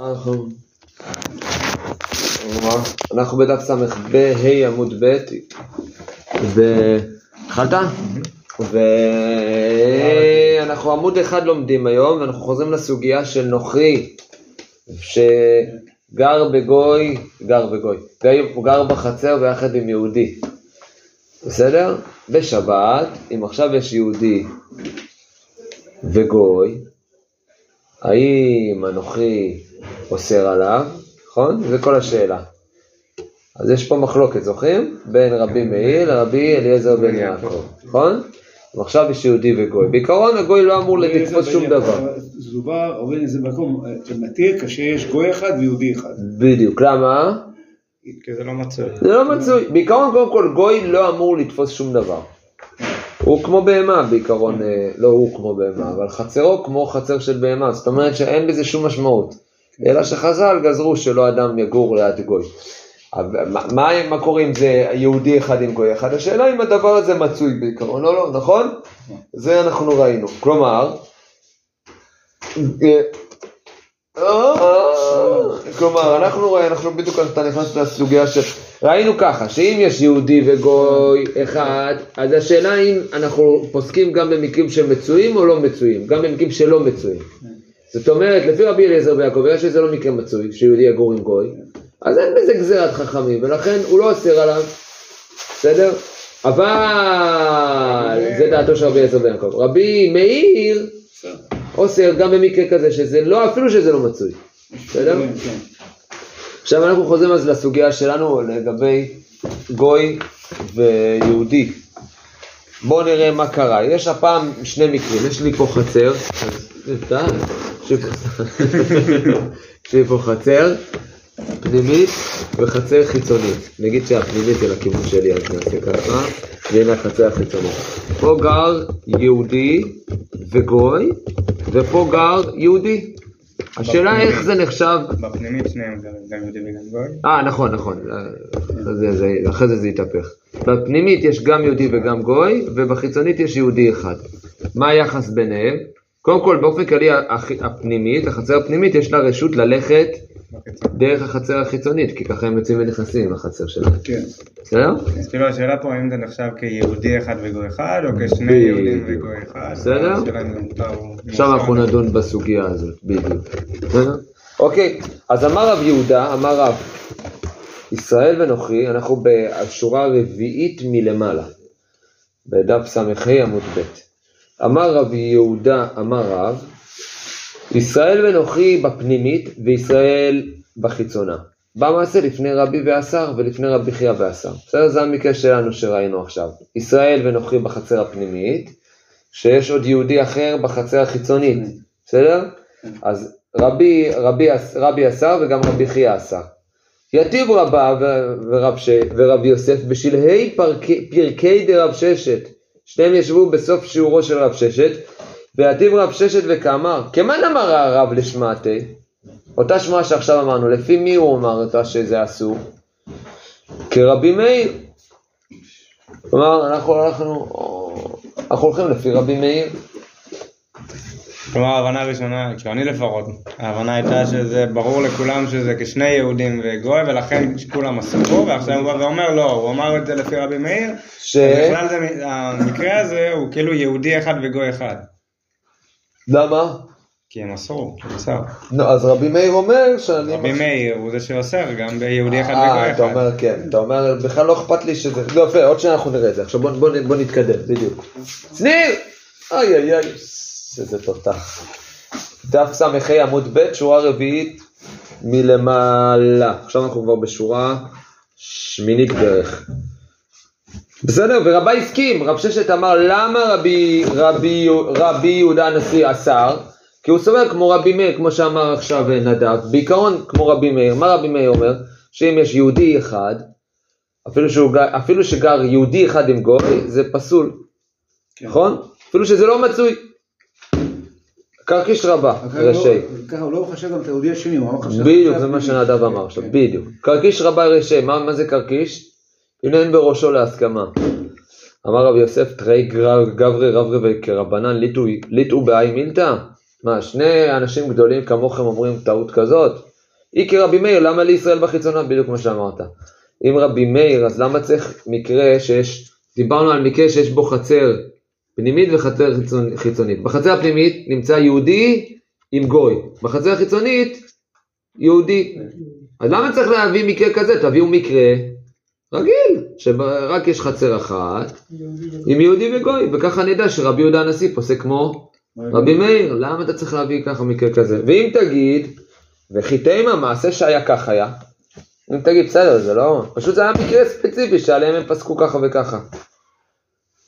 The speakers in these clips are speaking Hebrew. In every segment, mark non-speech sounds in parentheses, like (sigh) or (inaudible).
אנחנו בדף ס"ב, ה' עמוד ב', והתחלת? ואנחנו עמוד אחד לומדים היום, ואנחנו חוזרים לסוגיה של נוכרי, שגר בגוי, גר בגוי, הוא גר בחצר ביחד עם יהודי, בסדר? בשבת, אם עכשיו יש יהודי וגוי, האם הנוכרי אוסר עליו, נכון? זה כל השאלה. אז יש פה מחלוקת, זוכרים? בין רבי מאיר לרבי אליעזר בן יעקב, נכון? ועכשיו יש יהודי וגוי. בעיקרון הגוי לא אמור לתפוס שום דבר. זה דובר, עובר איזה מקום, מתיר כאשר יש גוי אחד ויהודי אחד. בדיוק, למה? כי זה לא מצוי. זה לא מצוי. בעיקרון קודם כל גוי לא אמור לתפוס שום דבר. הוא כמו בהמה בעיקרון, אה, לא הוא כמו בהמה, אבל חצרו כמו חצר של בהמה, זאת אומרת שאין בזה שום משמעות. אלא שחז"ל גזרו שלא אדם יגור ליד גוי. מה, מה קורה אם זה יהודי אחד עם גוי אחד? השאלה אם הדבר הזה מצוי בעיקרון או לא, נכון? זה אנחנו ראינו. כלומר, כלומר, אנחנו רואים, אנחנו בדיוק אתה נכנס לסוגיה של... ראינו ככה, שאם יש יהודי וגוי אחד, אז השאלה אם אנחנו פוסקים גם במקרים שמצויים או לא מצויים, גם במקרים שלא מצויים. זאת אומרת, לפי רבי אליעזר ויעקב, יש שזה לא מקרה מצוי, שיהודי יגור עם גוי, אז אין בזה גזירת חכמים, ולכן הוא לא אוסר עליו, בסדר? אבל זה דעתו של רבי אליעזר ויעקב. רבי מאיר אוסר גם במקרה כזה, שזה לא, אפילו שזה לא מצוי, בסדר? עכשיו אנחנו חוזרים אז לסוגיה שלנו לגבי גוי ויהודי. בואו נראה מה קרה. יש הפעם שני מקרים, יש לי פה חצר, יש לי פה חצר פנימית וחצר חיצונית. נגיד שהפנימית היא לכיוון שלי, אז נעשה ככה, והנה החצר החיצונית. פה גר יהודי וגוי, ופה גר יהודי. השאלה איך זה נחשב... בפנימית שניהם גם יהודי וגם גוי. אה, נכון, נכון. אחרי זה זה יתהפך. בפנימית יש גם יהודי וגם גוי, ובחיצונית יש יהודי אחד. מה היחס ביניהם? קודם כל, באופן כללי, הפנימית, החצר הפנימית, יש לה רשות ללכת. דרך החצר החיצונית, כי ככה הם יוצאים ונכנסים לחצר שלהם. כן. בסדר? אז כאילו השאלה פה האם זה נחשב כיהודי אחד וגוי אחד, או כשני. יהודים וגוי אחד. בסדר. עכשיו. אנחנו נדון בסוגיה הזאת, בדיוק. בסדר? אוקיי, אז אמר רב יהודה, אמר רב, ישראל ונוכרי, אנחנו בשורה הרביעית מלמעלה, בדף ס"ה עמוד ב'. אמר רב יהודה, אמר רב, ישראל ונוכרי בפנימית וישראל בחיצונה. במעשה לפני רבי ועשר ולפני רבי חייא ועשר. בסדר? זה המקרה שלנו שראינו עכשיו. ישראל ונוכרי בחצר הפנימית, שיש עוד יהודי אחר בחצר החיצונית. בסדר? אז רבי, רבי, רבי עשר וגם רבי חייא עשר. יתיב רבה ורב, ש... ורב יוסף בשלהי פרקי, פרקי דרב ששת. שניהם ישבו בסוף שיעורו של רב ששת, ויתיב רב ששת וכאמר, כמאן אמר הרב לשמעתי? אותה שמועה שעכשיו אמרנו, לפי מי הוא אמר אותה שזה אסור? כרבי מאיר. כלומר, אנחנו הולכים לפי רבי מאיר. כלומר ההבנה הראשונה, כאילו אני לפחות, ההבנה הייתה שזה ברור לכולם שזה כשני יהודים וגוי ולכן כולם אסרו ועכשיו הוא בא ואומר לא, הוא אמר את זה לפי רבי מאיר ש... בכלל זה, המקרה הזה הוא כאילו יהודי אחד וגוי אחד למה? כי הם אסרו, בסדר. לא, אז רבי מאיר אומר שאני... רבי מאיר הוא זה שאוסר גם ביהודי אחד אה, וגוי אתה אחד. אומר כן, אתה אומר בכלל לא אכפת לי שזה, לא יפה, עוד שניה אנחנו נראה את זה, עכשיו בוא, בוא, בוא נתקדם, בדיוק. שניר! איי איי איי, איזה תותח. דף ס"ה עמוד ב', שורה רביעית מלמעלה, עכשיו אנחנו כבר בשורה שמינית בערך. בסדר, ורבי הסכים, רב ששת אמר למה רבי, רבי, רבי יהודה הנשיא אסר? כי הוא סובר כמו רבי מאיר, כמו שאמר עכשיו נדב, בעיקרון כמו רבי מאיר, מה רבי מאיר אומר? שאם יש יהודי אחד, אפילו, שהוא, אפילו שגר יהודי אחד עם גוי, זה פסול, כן. נכון? אפילו שזה לא מצוי. קרקיש רבה, אבל לא- רשעי. ככה הוא לא חשב גם את היהודי השני, הוא אמר חשב... בדיוק, זה מה. שנדב אמר עכשיו, כן. בדיוק. קרקיש רבה רשע, מה, מה זה קרקיש? הנה אין בראשו להסכמה. אמר רבי יוסף, תראי גברי רברי כרבנן ליטאו- ליטאו באי מילתא? מה, שני אנשים גדולים כמוכם אומרים טעות כזאת? היא כרבי מאיר, למה לישראל בחיצונה? בדיוק כמו שאמרת. אם רבי מאיר, אז למה צריך מקרה שיש, דיברנו על מקרה שיש בו חצר פנימית וחצר חיצונ- חיצונית. בחצר הפנימית נמצא יהודי עם גוי, בחצר החיצונית יהודי. אז למה צריך להביא מקרה כזה? תביאו מקרה רגיל, שרק יש חצר אחת עם יהודי וגוי, וככה נדע שרבי יהודה הנשיא פוסק כמו רבי מאיר, למה אתה צריך להביא ככה מקרה כזה? ואם תגיד, וכי תימא מעשה שהיה כך היה, אם תגיד בסדר זה לא, פשוט זה היה מקרה ספציפי שעליהם הם פסקו ככה וככה.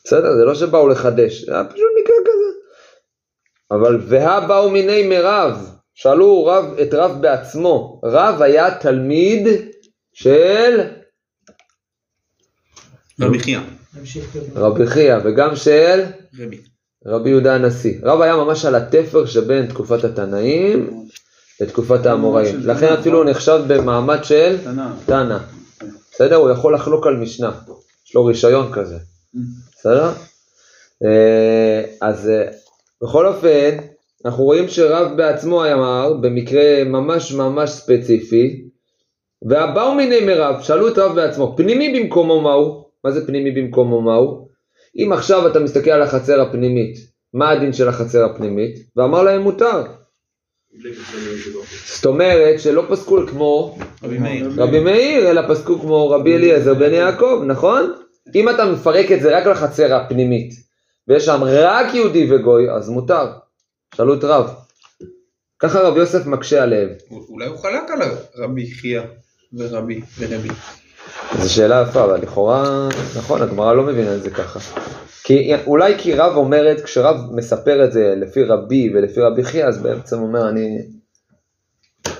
בסדר, זה לא שבאו לחדש, זה היה פשוט מקרה כזה. אבל והבאו מיני מרב, שאלו רב, את רב בעצמו, רב היה תלמיד של רבי חייא. רבי חייא וגם של רבי. רבי יהודה הנשיא. רב היה ממש על התפר שבין תקופת התנאים לתקופת האמוראים. לכן אפילו הוא? נחשב במעמד של. תנא. בסדר? הוא יכול לחלוק על משנה. יש לו רישיון כזה. בסדר? אה, אז אה, בכל אופן, אנחנו רואים שרב בעצמו אמר, במקרה ממש ממש ספציפי, והבאו מיני מרב, שאלו את רב בעצמו, פנימי במקומו מהו? מה זה פנימי במקומו מהו? אם עכשיו אתה מסתכל על החצר הפנימית, מה הדין של החצר הפנימית? ואמר להם מותר. זאת אומרת שלא פסקו כמו רבי מאיר. רבי מאיר, אלא פסקו כמו רבי אליעזר בן יעקב, נכון? אם אתה מפרק את זה רק לחצר הפנימית, ויש שם רק יהודי וגוי, אז מותר. שאלו את רב. ככה רב יוסף מקשה עליהם. אולי הוא חלק על רבי חייא ורבי ורבי. זו שאלה יפה, אבל לכאורה, נכון, הגמרא לא מבינה את זה ככה. כי אולי כי רב אומרת, כשרב מספר את זה לפי רבי ולפי רבי חייא, אז בעצם אומר, אני...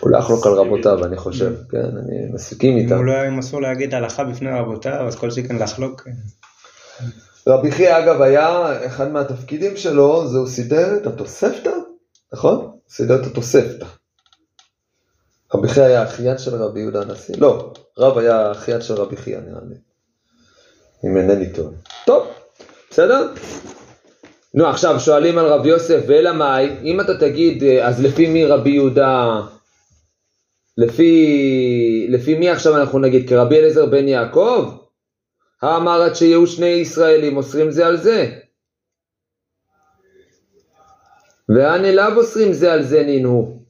הוא לא יחלוק על רבותיו, אני חושב, כן, אני מסכים אם איתם. הוא לא אם אסור להגיד הלכה בפני רבותיו, אז כל שכן לחלוק. רבי חייא אגב היה, אחד מהתפקידים שלו זה הוא סידר את התוספתא, נכון? סידר את התוספתא. רבי חייא היה אחיין של רבי יהודה הנשיא, לא, רב היה אחיין של רבי חייא נראה לי, אם אינני טועה. טוב, בסדר? נו עכשיו שואלים על רבי יוסף ואלא מאי, אם אתה תגיד אז לפי מי רבי יהודה, לפי, לפי מי עכשיו אנחנו נגיד כרבי אליעזר בן יעקב? האמר עד שיהיו שני ישראלים אוסרים זה על זה. והן אליו אוסרים זה על זה נינו.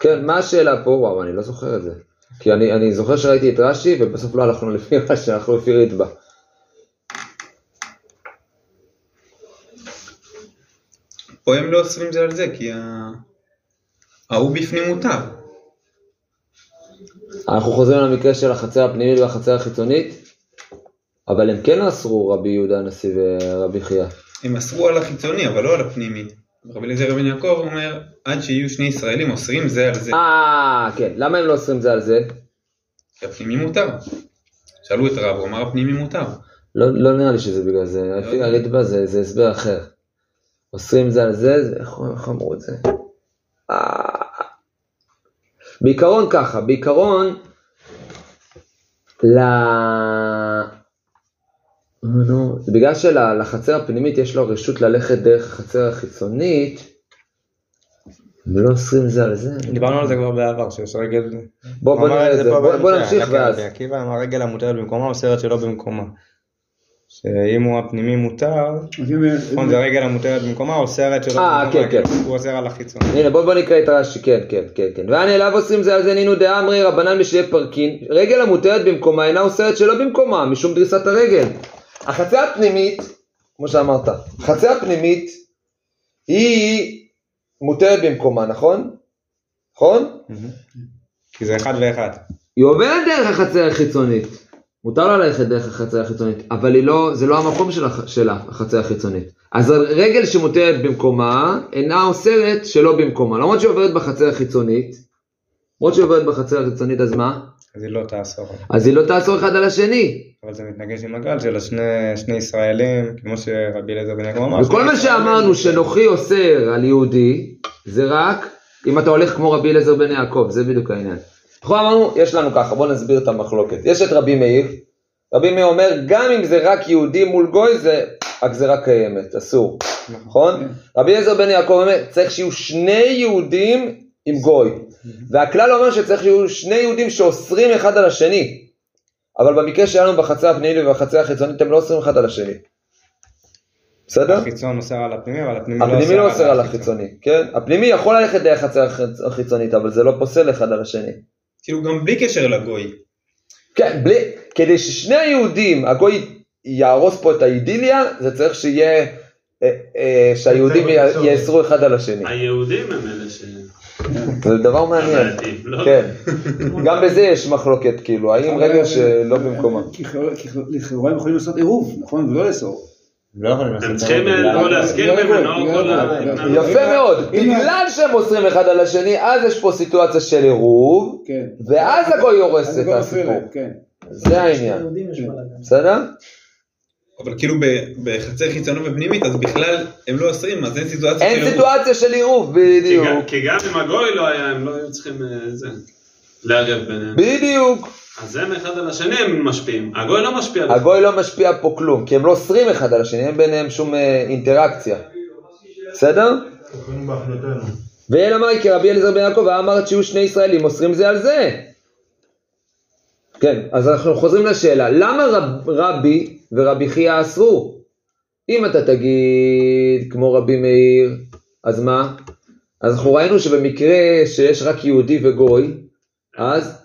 כן, מה השאלה פה? וואו, אני לא זוכר את זה. כי אני, אני זוכר שראיתי את רש"י ובסוף לא הלכנו לפי רש"י, הלכנו לפי ריטב"א. פה הם לא אוסרים זה על זה, כי ה- ההוא בפנים מותר. אנחנו חוזרים למקרה של החצר הפנימית והחצר החיצונית, אבל הם כן אסרו רבי יהודה הנשיא ורבי חייא. הם אסרו על החיצוני, אבל לא על הפנימי. רבי אליעזר בן יעקב אומר, עד שיהיו שני ישראלים אוסרים זה על זה. אה, כן, למה הם לא אוסרים זה על זה? כי הפנימי מותר. שאלו את רב, הוא אמר הפנימי מותר. לא, לא נראה לי שזה בגלל זה, לפי הריטב"א זה, זה הסבר אחר. אוסרים זה על זה, איך אמרו את זה? אה, בעיקרון ככה, בעיקרון, ל... נו, בגלל שלחצר הפנימית יש לו רשות ללכת דרך החצר החיצונית, הם לא אוסרים זה על זה. דיברנו על זה כבר בעבר, שיש רגל... בוא, נראה את זה, בוא, נמשיך ואז. עקיבא אמר רגל המותרת במקומה אוסרת שלא במקומה. שאם הוא הפנימי מותר, אז נכון זה הרגל המותרת במקומה אוסרת שלא אה, במקומה, כן, כן. הוא אוסר על החיצון. הנה בוא בוא נקרא את רש"י, כן, כן, כן, כן. ואן אליו אוסרים זה על זה נינו דאמרי רבנן בשלי פרקין, רגל המותרת במקומה אינה אוסרת שלא במקומה, משום דריסת הרגל. החצר הפנימית, כמו שאמרת, החצר הפנימית היא מותרת במקומה, נכון? נכון? כי זה אחד ואחד. היא עוברת דרך החצר החיצונית. מותר לה ללכת דרך החצר החיצונית, אבל לא, זה לא המקום שלה, שלה, החצר החיצונית. אז הרגל שמותרת במקומה, אינה אוסרת שלא במקומה. למרות שהיא עוברת בחצר החיצונית, למרות שהיא עוברת בחצר החיצונית, אז מה? אז היא לא תאסור. אז היא לא תאסור אחד על השני. אבל זה מתנגש עם הגל של השני שני ישראלים, כמו שרבי אליעזר בן יעקב אמר. וכל מה שאמרנו שנוחי אוסר על יהודי, זה רק אם אתה הולך כמו רבי אליעזר בן יעקב, זה בדיוק העניין. אנחנו אמרנו, יש לנו ככה, בואו נסביר את המחלוקת. יש את רבי מאיר, רבי מאיר אומר, גם אם זה רק יהודי מול גוי, זה הגזרה קיימת, אסור. נכון? רבי אליעזר בן יעקב אומר, צריך שיהיו שני יהודים עם גוי. והכלל אומר שצריך שיהיו שני יהודים שאוסרים אחד על השני. אבל במקרה שלנו בחצר הפנימית ובחצר החיצונית הם לא אוסרים אחד על השני. בסדר? החיצון אוסר על הפנימי, אבל הפנימי לא הפנימי לא אוסר על החיצון. החיצוני, כן? הפנימי יכול ללכת דרך החצר החיצ- החיצונית, אבל זה לא פוסל אחד על השני. כאילו גם בלי קשר לגוי. כן, בלי, כדי ששני היהודים, הגוי יהרוס פה את האידיליה, זה צריך שיהיה, אה, אה, שהיהודים. יאסרו אחד על השני. היהודים הם אלה ש... זה דבר מעניין. לא? כן, גם בזה יש מחלוקת, כאילו, האם רגע שלא במקומה. כי לכאורה הם יכולים לעשות עירוב, נכון? ולא לאסור. הם לא הם צריכים זה. לא להזכיר ממנו כל ה... יפה מאוד, אם- בגלל שהם אוסרים אחד על השני, אז יש פה סיטואציה של עירוב, כן. ואז הגוי הורס את הסיפור. כן. זה העניין, בלאגן. בסדר? אבל כאילו בחצר חיצונות ופנימית, אז בכלל הם לא אוסרים, אז אין סיטואציה של אין עירוב. סיטואציה של עירוב, בדיוק. כי גם אם הגוי לא היה, הם לא היו צריכים אה, זה, לערב ביניהם. בדיוק. אז הם אחד על השני הם משפיעים. הגוי לא משפיע. הגוי לא משפיע פה כלום, כי הם לא אוסרים אחד על השני, אין ביניהם שום אה, אינטראקציה. בסדר? ואל אמר כי רבי אליעזר בן יעקב אמרת שיהיו שני ישראלים אוסרים זה על זה. כן, אז אנחנו חוזרים לשאלה, למה רב, רבי ורבי חייא אסרו? אם אתה תגיד כמו רבי מאיר, אז מה? אז אנחנו ראינו שבמקרה שיש רק יהודי וגוי, אז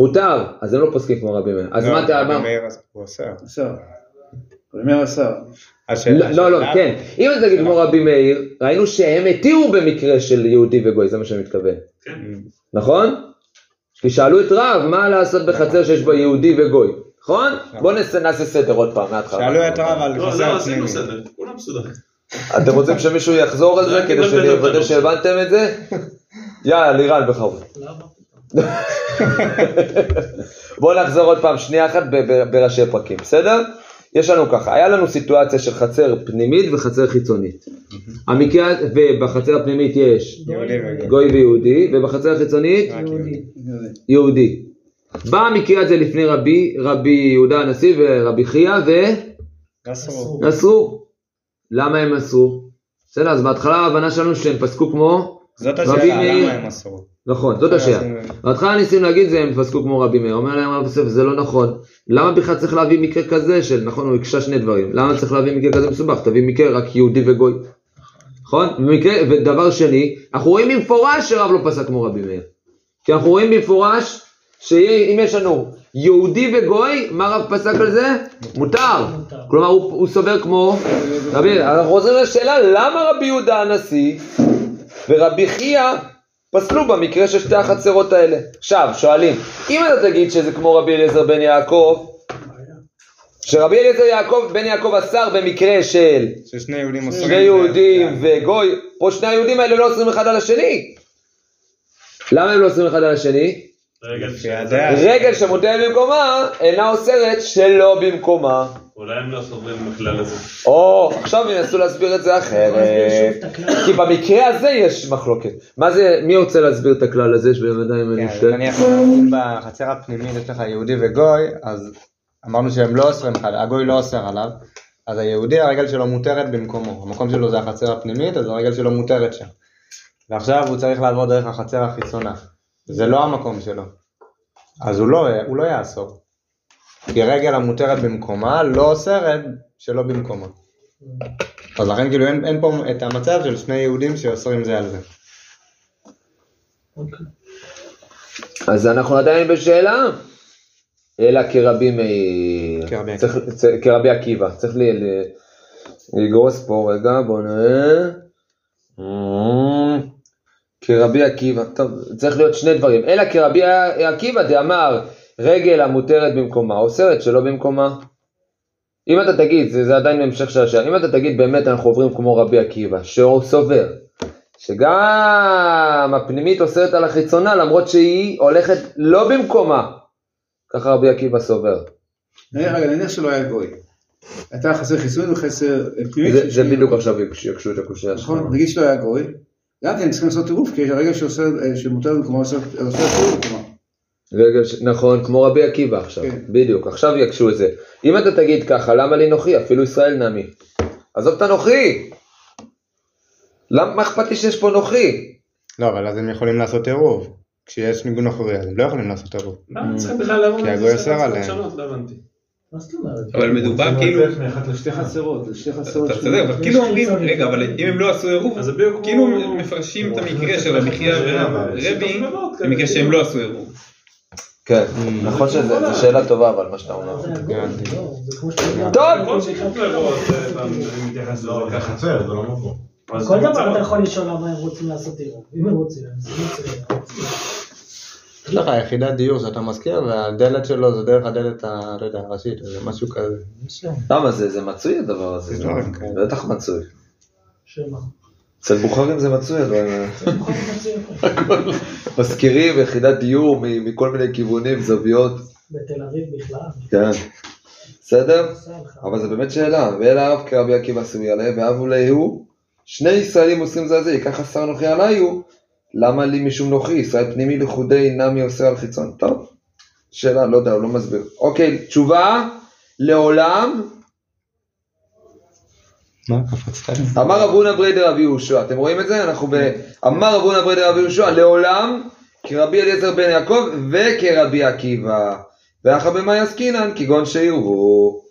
מותר, אז הם לא פוסקים כמו רבי מאיר. אז לא, מה אתה רבי אמר? מאיר הוא אוסר. אומר אסר. השאלה- לא, לא, השאלה- כן. אם אתה תגיד כמו רבי מאיר, ראינו שהם התירו במקרה של יהודי וגוי, זה מה שאני מתכוון. כן. נכון? כי שאלו את רב, מה לעשות בחצר שיש בה יהודי וגוי, נכון? בואו נעשה סדר עוד פעם מההתחלה. שאלו את רב על לא, לא, חסר עשינו פנימי. סדר. כולם מסודרים. אתם רוצים שמישהו יחזור על זה כדי שאני אוודא אותנו. שהבנתם את זה? (laughs) יאללה, לירן בכבוד. בואו נחזור עוד פעם שנייה אחת בראשי פרקים, בסדר? יש לנו ככה, היה לנו סיטואציה של חצר פנימית וחצר חיצונית. המקרה, ובחצר הפנימית יש. גוי ויהודי, ובחצר החיצונית יהודי. יהודי. בא המקרה הזה לפני רבי, רבי יהודה הנשיא ורבי חייא אסור. ואסרו. למה הם אסרו? בסדר, אז בהתחלה ההבנה שלנו שהם פסקו כמו, זאת רבי השאלה, מאיר- למה הם אסרו? נכון, זאת השאלה. בהתחלה ניסינו להגיד זה, הם פסקו כמו רבי מאיר. אומר להם הרב יוסף, זה לא נכון. למה בכלל צריך להביא מקרה כזה של, נכון, הוא הקשה שני דברים. למה צריך להביא מקרה כזה מסובך? תביא מקרה רק יהודי וגוי. נכון? ומקרה, ודבר שני, אנחנו רואים במפורש שרב לא פסק כמו רבי מאיר. כי אנחנו רואים במפורש שאם יש לנו יהודי וגוי, מה רב פסק על זה? מותר. מותר. כלומר, הוא, הוא סובר כמו רבי, אנחנו חוזרים לשאלה, למה רבי יהודה הנשיא ורבי חייא פסלו במקרה של שתי החצרות האלה? עכשיו, שואלים, אם אתה תגיד שזה כמו רבי אליעזר בן יעקב, שרבי אליעזר יעקב, בן יעקב אסר במקרה של ששני יהודים. שני יהודים זה- וגוי, פה שני היהודים האלה לא אוסרים אחד על השני. למה הם לא אוסרים אחד על השני? רגל שמוטלת במקומה אינה אוסרת שלא במקומה. אולי הם לא סוברים בכלל הזה. או, עכשיו ינסו להסביר את זה אחרת. כי במקרה הזה יש מחלוקת. מה זה, מי רוצה להסביר את הכלל הזה שבוודאי אני כן, חושב? נניח אם בחצר הפנימית יש לך יהודי וגוי, אז אמרנו שהם לא אוסרים אחד, הגוי לא אוסר עליו, אז היהודי הרגל שלו מותרת במקומו, המקום שלו זה החצר הפנימית, אז הרגל שלו מותרת שם. ועכשיו הוא צריך לעבור דרך החצר החיצונה, זה לא המקום שלו, אז הוא לא, הוא לא יאסור. כי רגל המותרת במקומה לא אוסרת שלא במקומה. אז לכן כאילו אין, אין פה את המצב של שני יהודים שאוסרים זה על זה. אוקיי. אז אנחנו עדיין בשאלה. אלא כרבי מאיר. כרבי עקיבא. צריך לגרוס פה רגע, בואו נראה. כרבי עקיבא, טוב, צריך להיות שני דברים. אלא כרבי עקיבא דאמר רגל המותרת במקומה, אוסרת שלא במקומה. אם אתה תגיד, זה, זה עדיין המשך של השאלה, אם אתה תגיד באמת אנחנו עוברים כמו רבי עקיבא, שהוא סובר, שגם הפנימית אוסרת על החיצונה למרות שהיא הולכת לא במקומה, ככה רבי עקיבא סובר. נניח, שלא היה גוי. הייתה חסר חיסון וחסר אה, פנימית. זה, בדיוק. עכשיו יקשו את הקושייה שלך. נכון, נגיד שלא היה גוי. גם כן צריכים לעשות עירוב, כי יש הרגע אה, שמותר במקומו, עושה עושה עירוב במקומו. נכון, כמו רבי עקיבא עכשיו, כן. בדיוק, עכשיו יקשו את זה. אם אתה תגיד ככה, למה לי נוחי? אפילו ישראל נמי. עזוב את הנוחי. למה, מה אכפת לי שיש פה נוחי? לא, אבל אז הם יכולים לעשות עירוב. כשיש ניגון אחורי, אז הם לא יכולים לעשות עירוב. למה צריכים בכלל לבוא כי הגוי אוסר עליהם. לשנות? לא הבנתי. מה זאת אומרת? אבל מדובר כאילו, זה שתי חצרות, זה שתי חצרות. אתה צודק, אבל כאילו אומרים. רגע, אבל אם הם לא עשו עירוב, אז זה בדיוק כאילו מפרשים את המקרה של רבי חייא ורבי, במקרה שהם לא עשו עירוב. כן, נכון שזו שאלה טובה אבל מה שאתה אומר. הגול, לא. טוב. נכון אה, לא, לא. אז כל דבר. אתה יכול לשאול למה הם רוצים לעשות עירוב. אם הם רוצים, הם. הם רוצים. יש לך יחידת דיור שאתה מזכיר, והדלת שלו זה דרך הדלת, לא הראשית, זה משהו כזה. למה זה, זה מצוי הדבר הזה? זה כאלה. בטח מצוי. שמה? אצל בוכרים זה מצוי, אבל מצוין. מזכירים יחידת דיור מ- מכל מיני כיוונים, זוויות, בתל אביב בכלל. כן. בסדר? אבל זו באמת שאלה, ואלה הרב כרבי עקיבא סורי עליה, ואבו להו, שני ישראלים עושים זה זה, ייקח עשר נוחי עליו, למה לי משום נוחי, ישראל פנימי לחודי נמי אוסר על חיצון. טוב, שאלה, לא יודע, הוא לא מסביר. אוקיי, תשובה, לעולם? אמר רב הונא ברי דרבי יהושע, אתם רואים את זה? אנחנו ב... אמר רב הונא ברי דרבי יהושע, לעולם, כרבי אליעזר בן יעקב וכרבי עקיבא. ואחא במאי עסקינן, כגון שיראו.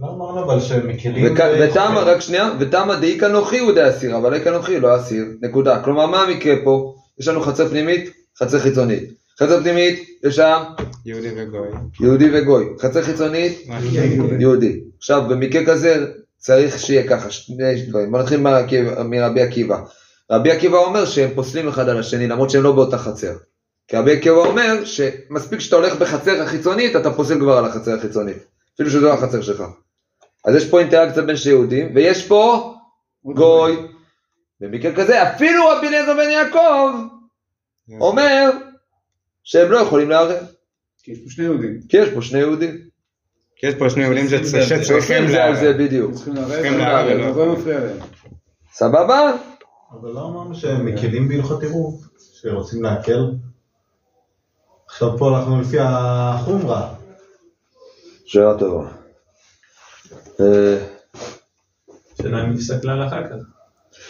לא אמרנו אבל שהם מכירים... וכ- ותמה, רק שנייה, ותמה דאיכא נוחי הוא די אסיר, אבל איכא נוחי לא אסיר, נקודה. כלומר, מה המקרה פה? יש לנו חצר פנימית, חצר חיצונית. חצר פנימית, יש שם יהודי וגוי. יהודי וגוי. חצר חיצונית, יהודי? עכשיו, במקרה כזה צריך שיהיה ככה, שני דברים. בוא נתחיל מרבי עקיבא. רבי עקיבא אומר שהם פוסלים אחד על השני, למרות שהם לא באותה חצר. כי רבי עקיבא אומר שמספיק שאתה הולך בחצר החיצונית, אתה פוסל כבר על החצר החיצונית. אפילו שזו לא החצר שלך. אז יש פה אינטראקציה בין שני יהודים, ויש פה גוי. במקרה כזה, אפילו רבי אליעזר בן יעקב אומר שהם לא יכולים לערער, כי יש פה שני יהודים. כי יש פה שני יהודים. כי יש פה שני יהודים. שצריכים זה על זה לערער. בדיוק. הם צריכים לערב, צריכים לערב, אבל מפריע להם. סבבה? אבל לא אמרנו שהם מקלים בהלכות עירוב, שרוצים להקל. עכשיו פה הלכנו לפי החומרה. שאלה טובה. אה, שאלה אם נפסק לה אחר כך.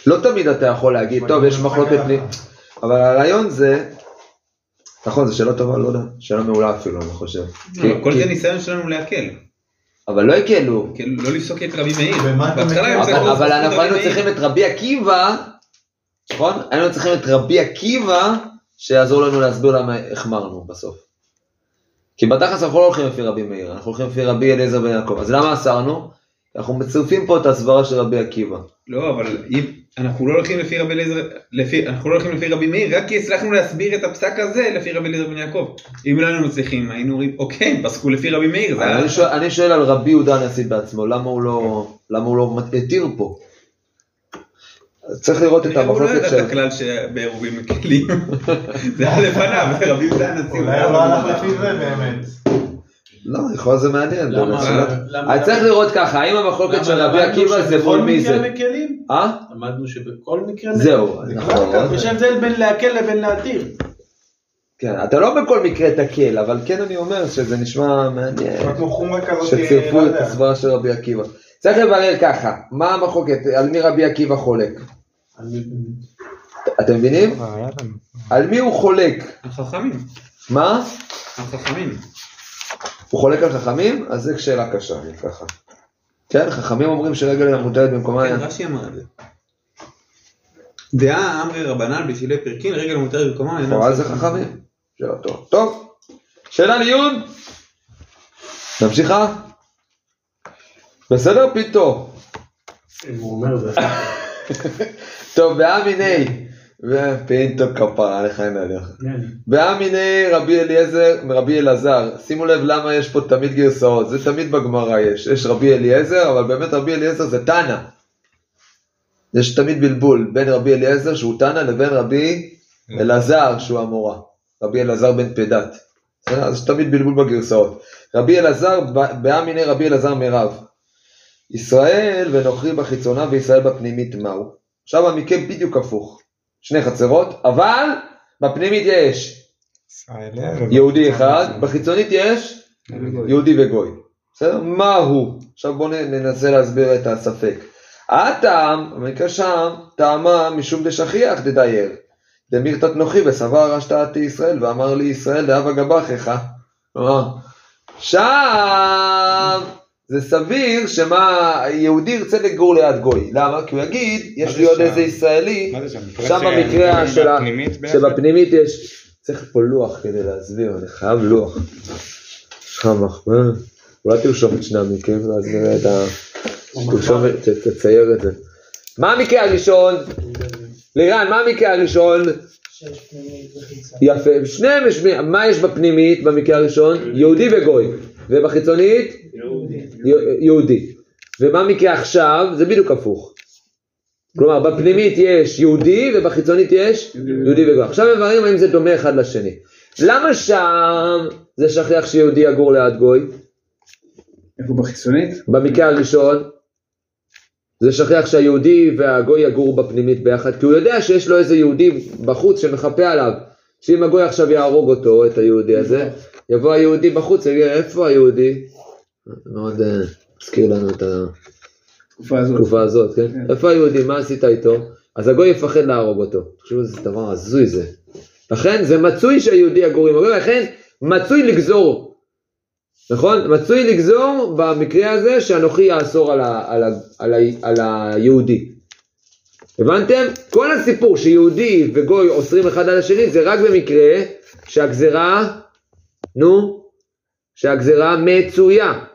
לא תמיד אתה יכול להגיד, טוב, יש מחלוקת פנים, אבל הרעיון זה, נכון, זו שאלה טובה, לא יודע, שאלה מעולה אפילו, אני חושב. כי- כל זה ניסיון שלנו להקל. אבל לא הקלו. כאילו, לא לפסוק את רבי מאיר. אבל אנחנו היינו. צריכים את רבי עקיבא, נכון? היינו צריכים את רבי עקיבא, שיעזור לנו להסביר למה החמרנו בסוף. כי בתכלס אנחנו לא הולכים לפי רבי מאיר, אנחנו הולכים לפי רבי אליעזר בן יעקב. אז למה אסרנו? אנחנו מצרפים פה את הסברה של רבי עקיבא. לא, אבל אם אנחנו לא הולכים לפי רבי אליעזר, אנחנו לא הולכים לפי רבי מאיר, רק כי הצלחנו להסביר את הפסק הזה לפי רבי אליעזר בן יעקב. אם לא היינו מצליחים, היינו אומרים, אוקיי, פסקו לפי רבי מאיר, אבל היה... אני שואל- אני שואל על רבי יהודה הנשיא בעצמו, למה הוא לא למה הוא לא התיר פה? צריך לראות את הוא לא המחלוקת ידע של... את הכלל שבעירובים מקלים. (laughs) זה היה לפניו, זה רבי יהודה הנשיא. אולי הוא לא הלך לפי זה באמת. לא, יכול להיות זה מעניין. למה- צריך לראות ככה, האם המחלוקת של רבי עקיבא זה מול מי זה? מקלים? אה? למדנו שבכל מקרה זהו, נכון. יש הבדל בין להקל לבין להתיר. כן, אתה לא בכל מקרה תקל, אבל כן אני אומר שזה נשמע מעניין. שצירפו לא את. הסברה של רבי עקיבא. צריך לברר ככה, מה המחלוקת, על מי רבי עקיבא חולק? אתם מבינים? על מי הוא חולק? החכמים, מה? החכמים. הוא חולק על חכמים? אז זו שאלה קשה, אני ככה. כן, חכמים אומרים שרגל מוטלת במקומה... כן, רש"י אמר את זה. דעה אמרי רבנן בשלהי פרקין, רגל מותרת במקומה. לכאורה זה חכמים. שאלה טוב. טוב, שאלה לעיון. נמשיך הלאה? בסדר זה. (laughs) טוב, באמיני, ופינטו כפרה עליך אין עליך. כן. באמיני רבי אליעזר מרבי אלעזר, שימו לב למה יש פה תמיד גרסאות, זה תמיד בגמרא יש, יש רבי אליעזר, אבל באמת רבי אליעזר זה תנא. יש תמיד בלבול בין רבי אליעזר שהוא תנא לבין רבי אלעזר שהוא המורה, רבי אלעזר בן פדת. אז יש תמיד בלבול בגרסאות. רבי אלעזר, באמיני רבי אלעזר מרב. ישראל ונוכרי בחיצונה וישראל בפנימית מהו. עכשיו המקרה בדיוק הפוך. שני חצרות, אבל בפנימית יש יהודי אחד, בחיצונית יש יהודי וגוי. בסדר? מה הוא? עכשיו בואו ננסה להסביר את הספק. הטעם, במקרה שם, טעמה משום דשכיח דדייר. דמיר תתנוכי וסבר השתעתי ישראל ואמר לי ישראל דאבה גבחיך. שם זה סביר שמה יהודי ירצה לגור ליד גוי. למה? כי הוא יגיד, יש לי עוד? איזה ישראלי, שם? שם במקרה של ה- בפנימית ביחד? שבפנימית יש, צריך פה לוח כדי להסביר, אני חייב לוח. חמך, מה? אולי תרשום את שני המקרים ואז נראה את ה... תרשום, תצייר את זה. מה המקרה הראשון? לירן, מה המקרה הראשון? יפה, שניהם יש, מה יש בפנימית במקרה הראשון? יהודי וגוי. ובחיצונית? יהודי. ומה המקרה עכשיו? זה בדיוק הפוך. כלומר, בפנימית יש יהודי ובחיצונית יש יהודי וגוי. עכשיו מבררים האם זה דומה אחד לשני. למה שם זה שכיח שיהודי יגור ליד גוי? איפה בחיצונית? במקרה הראשון, זה שכיח שהיהודי והגוי יגורו בפנימית ביחד, כי הוא יודע שיש לו איזה יהודי בחוץ שמחפה עליו, שאם הגוי עכשיו יהרוג אותו, את היהודי הזה, יבוא היהודי בחוץ ויגיד, איפה היהודי? מאוד אה, מזכיר לנו את תקופה הזאת. התקופה הזאת, כן? כן. איפה היהודי? מה עשית איתו? אז הגוי יפחד להרוג אותו. תחשבו איזה דבר הזוי זה. לכן זה מצוי שהיהודי יגור עם הגוי, לכן מצוי לגזור. נכון? מצוי לגזור במקרה הזה שאנוכי יאסור על, ה, על, ה, על, ה, על היהודי. הבנתם? כל הסיפור שיהודי וגוי אוסרים אחד על השני זה רק במקרה שהגזרה, נו, שהגזרה מצויה.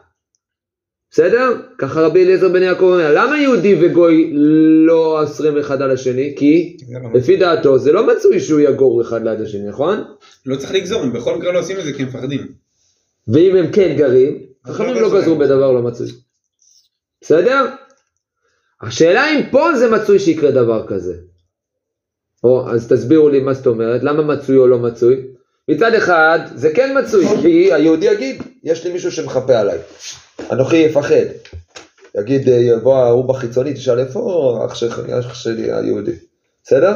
בסדר? ככה רבי אליעזר בן יעקב אומר, למה יהודי וגוי לא אוסרים אחד על השני? כי לא לפי דעתו זה לא מצוי שהוא יגור אחד ליד השני, נכון? לא צריך לגזור, הם בכל מקרה לא עושים את זה כי הם מפחדים. ואם הם כן גרים, חכמים לא לא. גזרו בדבר לא מצוי. בסדר? השאלה אם פה זה מצוי שיקרה דבר כזה. או, אז תסבירו לי מה זאת אומרת, למה מצוי או לא מצוי? מצד אחד, זה כן מצוי, כי היהודי יגיד, יש לי מישהו שמחפה עליי. אנוכי יפחד. יגיד, אה, יבוא ההוא בחיצוני, תשאל איפה אח שלך- אח שלי היהודי. בסדר?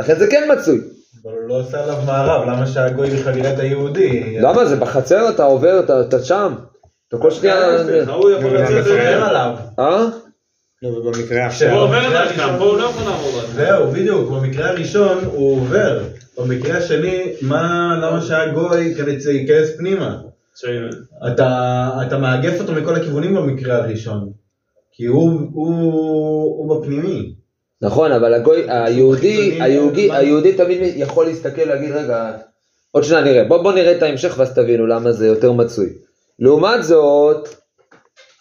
לכן זה כן מצוי. אבל הוא לא עושה עליו מערב, למה שהגוי בכלל יראה את היהודי? למה? זה בחצר, אתה עובר, אתה- אתה שם. אתה כל שנייה... ההפך, ההוא יכול לצאת. עליו. אה? לא, ובמקרה הוא עכשיו, עובר דרכם, פה הוא לא יכול לעבור דרכם. זהו, בדיוק, במקרה הראשון הוא עובר. במקרה השני, מה, למה שהגוי ייכנס- פנימה? אתה, אתה מאגף אותו מכל הכיוונים במקרה הראשון. כי הוא, הוא, הוא בפנימי. נכון, אבל הגוי, היהודי, היהודי? היהודי תמיד יכול להסתכל ולהגיד, רגע, עוד שניה נראה, בוא, בוא נראה את ההמשך ואז תבינו למה זה יותר מצוי. לעומת זאת,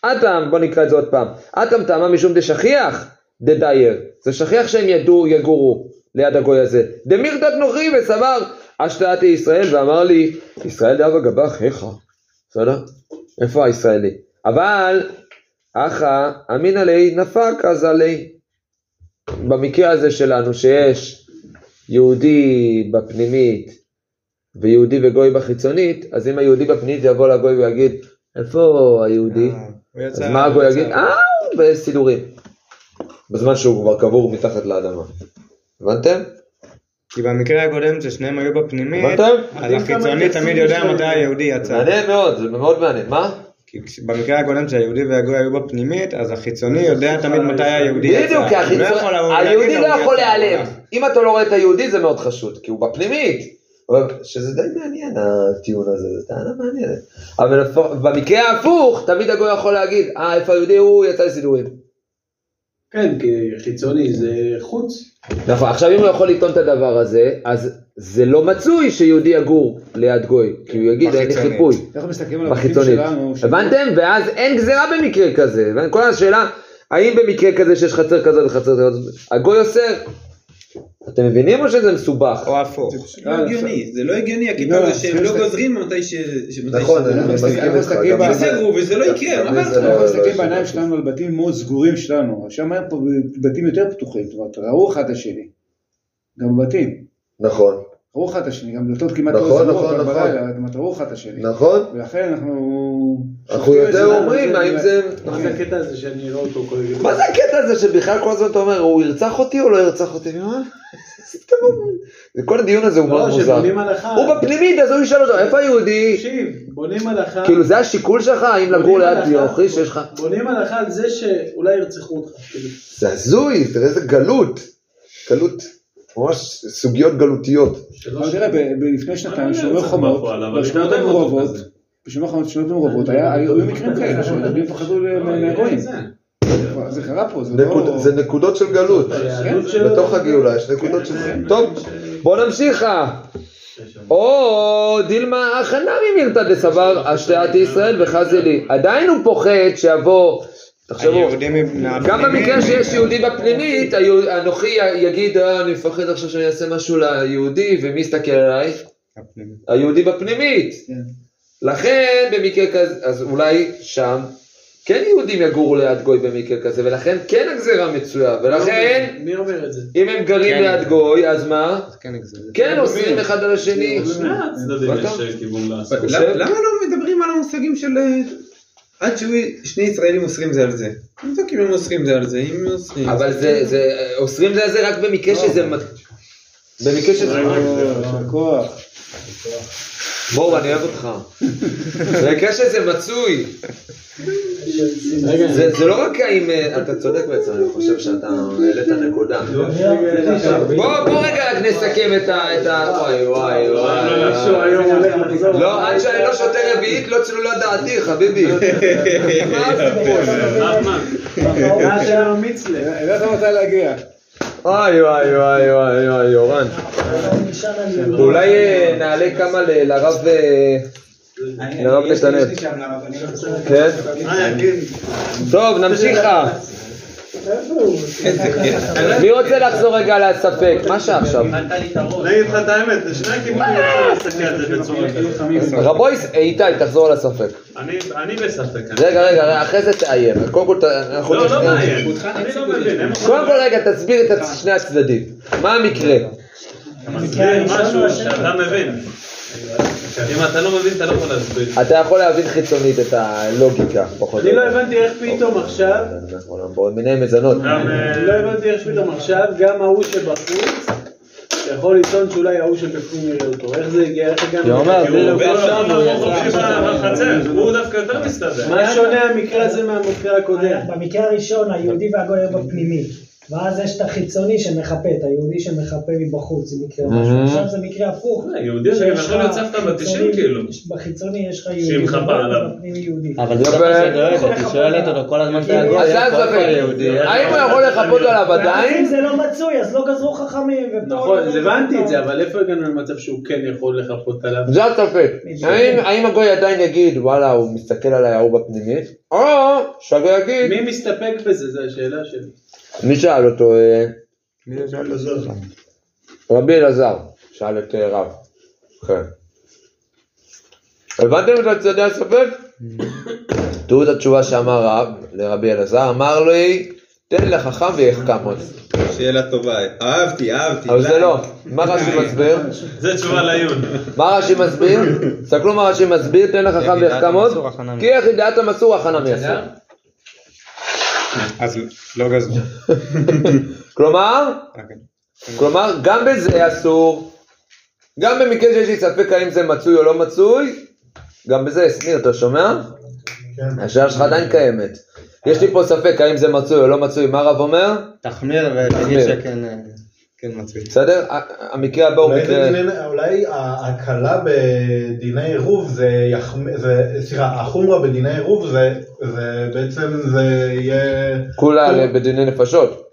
אטם, בוא נקרא את זה עוד פעם, אטם טעמה משום דשכיח דדייר, זה שכיח שהם ידעו, יגורו ליד הגוי הזה. דמירתת נוכרי וסבר, השתעתי ישראל ואמר לי, ישראל דאבה גבך, היכא, בסדר? איפה הישראלי? אבל, אחא אמינא ליה נפק אז עלי. במקרה הזה שלנו שיש יהודי בפנימית ויהודי וגוי בחיצונית, אז אם היהודי בפנימית יבוא לגוי ויגיד, איפה היהודי? אז מה הגוי יגיד? אה, הוא בסידורים. בזמן שהוא כבר קבור מתחת לאדמה. הבנתם? כי במקרה הקודם ששניהם היו בפנימית, הבנתם? אז החיצוני תמיד יודע מתי היהודי יצא. מעניין מאוד, זה מאוד מעניין. מה? כי במקרה הקודם שהיהודי והגוי היו בפנימית, אז החיצוני יודע תמיד מתי היהודי יצא. בדיוק, כי לא לבוא היהודי לא "ההוא יכול יצא", להיעלם. אם אתה לא רואה את היהודי זה מאוד חשוד, כי הוא בפנימית. שזה די מעניין הטיעון הזה, זה טענה מעניינת. אבל במקרה ההפוך, תמיד הגוי יכול להגיד, אה, איפה היהודי הוא יצא לסידורים. כן, כי חיצוני זה חוץ. נכון, עכשיו אם הוא יכול לטעון את הדבר הזה, אז זה לא מצוי שיהודי יגור ליד גוי, כי הוא יגיד, אין לי. חיפוי. אנחנו מסתכלים על הבתים בחיצונית. שלנו. הבנתם? ואז אין גזירה במקרה כזה. כל השאלה, האם במקרה כזה שיש חצר כזאת וחצר כזאת, הגוי אוסר. אתם מבינים או שזה מסובך? או הפוך. זה פשוט לא הגיוני, זה לא הגיוני לא, הקטע הזה שהם לא גוזרים מתי ש... נכון, אני אנחנו מסכים איתך. יגזרו וזה לא יקרה, מה לך? לא- אנחנו מסתכלים לא- בעיניים שלנו על בתים מאוד סגורים שלנו, שם היה פה בתים יותר פתוחים, זאת אומרת, ראו אחד את השני. גם בבתים, נכון, ראו אחד את השני, גם דלתות כמעט לא נכון, סגורות, נכון, נכון. ראו אחד את השני. נכון. ולכן אנחנו... אנחנו יותר אומרים זה- האם זה... מה זה הקטע הזה שאני אראה אותו כל הזמן? מה זה הקטע הזה שבכלל כל הזמן אתה אומר, הוא ירצח אותי או לא ירצח אותי? כל הדיון הזה הוא מאוד לא, מוזר. שבונים הלכה. הוא בפנימית, אז הוא ישאל אותו, איפה היהודי? תקשיב, בונים הלכה. כאילו זה השיקול שלך, האם לגור ליד יוכי שיש לך... בונים הלכה על זה שאולי ירצחו אותך. כאילו. זה הזוי, תראה איזה גלות. גלות. ממש סוגיות גלותיות. תראה, ב- ב- לפני שנתיים, שומר לא יודע חומות, בשכונות לא המעורבות, המעורבות, היה- היו מקרים כאלה, שיהודים פחדו מהגויים. זה. קרה פה, זה לא... זה נקודות של גלות. היהדות שלו- בתוך הגאולה יש נקודות של זה. טוב, בוא נמשיך. או דילמה הכנמי מילתא דסבר השתיית ישראל וחזי עדיין הוא פוחד שיבוא, תחשבו, גם במקרה שיש יהודי בפנימית, אנוכי יגיד, "אה, אני מפחד עכשיו שאני אעשה משהו ליהודי, ומי יסתכל עליי? היהודי בפנימית. לכן במקרה כזה, אז אולי שם כן יהודים יגורו ליד גוי במקרה כזה, ולכן כן הגזירה מצויה, ולכן מי אומר את זה? אם הם גרים כן. ליד גוי, אז מה? אז כן. כן אוסרים אחד על השני. אה? למה למה לא מדברים על המושגים של אה, עד שהוא שני ישראלים אוסרים זה על זה? נבדוק אם הם אוסרים זה על זה, אם הם אוסרים. אבל זה, זה, אוסרים זה על זה רק במקרה שזה, מ- במקרה שזה, בואו אני אוהב אותך, במקרה שזה מצוי, רגע, זה, זה לא רק האם, אה, אתה צודק בעצם, אני חושב שאתה העלית נקודה. בוא, בוא רגע רק נסכם את ה... את. וואי וואי וואי. לא, עד שאני לא שותה רביעית לא צלולה דעתי, חביבי. מה הסיפור מה שלנו מצלה. ידעת מתי להגיע. וואי וואי וואי וואי וואי, יורן. אולי אה, נעלה כמה לרב... אה, לרב נתנאל. כן? טוב, נמשיך. מי רוצה לחזור רגע לספק? מה שעכשיו? אני אגיד לך את האמת, לשני הכיוונים אפשר להסתכל על זה בצורה כזאת. רבויס, איתי, תחזור לספק. אני אני בספק. רגע, רגע, אחרי זה תעיין. קודם כל, אנחנו... לא, לא מעניין. אני לא מבין. קודם כל רגע, תסביר את שני הצדדים. מה המקרה? מסביר משהו שאתה מבין. אם אתה לא מבין, אתה לא יכול להסביר. אתה יכול להבין חיצונית את הלוגיקה, פחות אני או לא יותר. הבנתי איך פתאום עכשיו, עולם בו מיני מזונות. אה, אני לא הבנתי איך פתאום עכשיו, גם ההוא שבחוץ, יכול לטעון שאולי ההוא שבפנים יראה אותו. איך זה הגיע? איך הגענו? כי הוא אומר? הוא לא עובר עכשיו, שם הוא חופשי עכשיו. בחצר, הוא דווקא יותר מסתדר. מה שונה המקרה הזה מהמקרה הקודם? במקרה הראשון היהודי והגוי היו בפנימי. ואז יש את החיצוני שמחפה, את היהודי שמחפה מבחוץ, אם יקרה משהו. עכשיו זה מקרה הפוך. יהודי זה גם שיש יכול להיות סבתא בת 90 חיצוני- כאילו. בחיצוני יש לך שהיא יהודי, מחפה עליו. יהודי. אבל זה לא שדואגת, היא שואלת אותו כל הזמן אתה הגוי, אז איפה אין איפה ספק. היהודי? האם הוא יכול לחפות עליו עדיין? זה לא מצוי, אז לא גזרו חכמים. נכון, לא אז גזרו הבנתי את זה. אבל איפה הגענו למצב שהוא כן יכול לחפות עליו? זה הספק. האם- האם הגוי עדיין יגיד, וואלה, הוא מסתכל עליי ההוא בפנימית? או שהגוי יגיד, מי מסתפק בזה? זו השאלה שלי. מי שאל אותו? אה, רבי אלעזר, שאל את אה, רב. כן. הבנתם את הצדדי הספק? תראו את התשובה שאמר רב לרבי אלעזר, אמר לי, תן לחכם ויחכם עוד. שאלה טובה, אהבתי, אהבתי. אבל זה לא. (laughs) מה רש"י מסביר? זה תשובה לעיון. מה רש"י מסביר? (laughs) תסתכלו מה רש"י מסביר, תן לחכם ויחכם עוד. כי איך ידיעת המסור הכנה מייסר. אז לא גזרו. כלומר, אוקיי. כלומר, גם בזה אסור, גם במקרה שיש לי ספק האם זה מצוי או לא מצוי, גם בזה, שניר, אתה שומע? כן. השאלה שלך עדיין קיימת. יש לי פה ספק האם זה מצוי או לא מצוי, מה הרב אומר? תחמיר ותגיד. שכן אה, כן מצוי. בסדר? המקרה הבא הוא מקרה... אולי ההקלה בדיני עירוב זה, יחמ- זה, סליחה, החומרה בדיני עירוב זה, זה בעצם זה יהיה, כולה בדיני נפשות.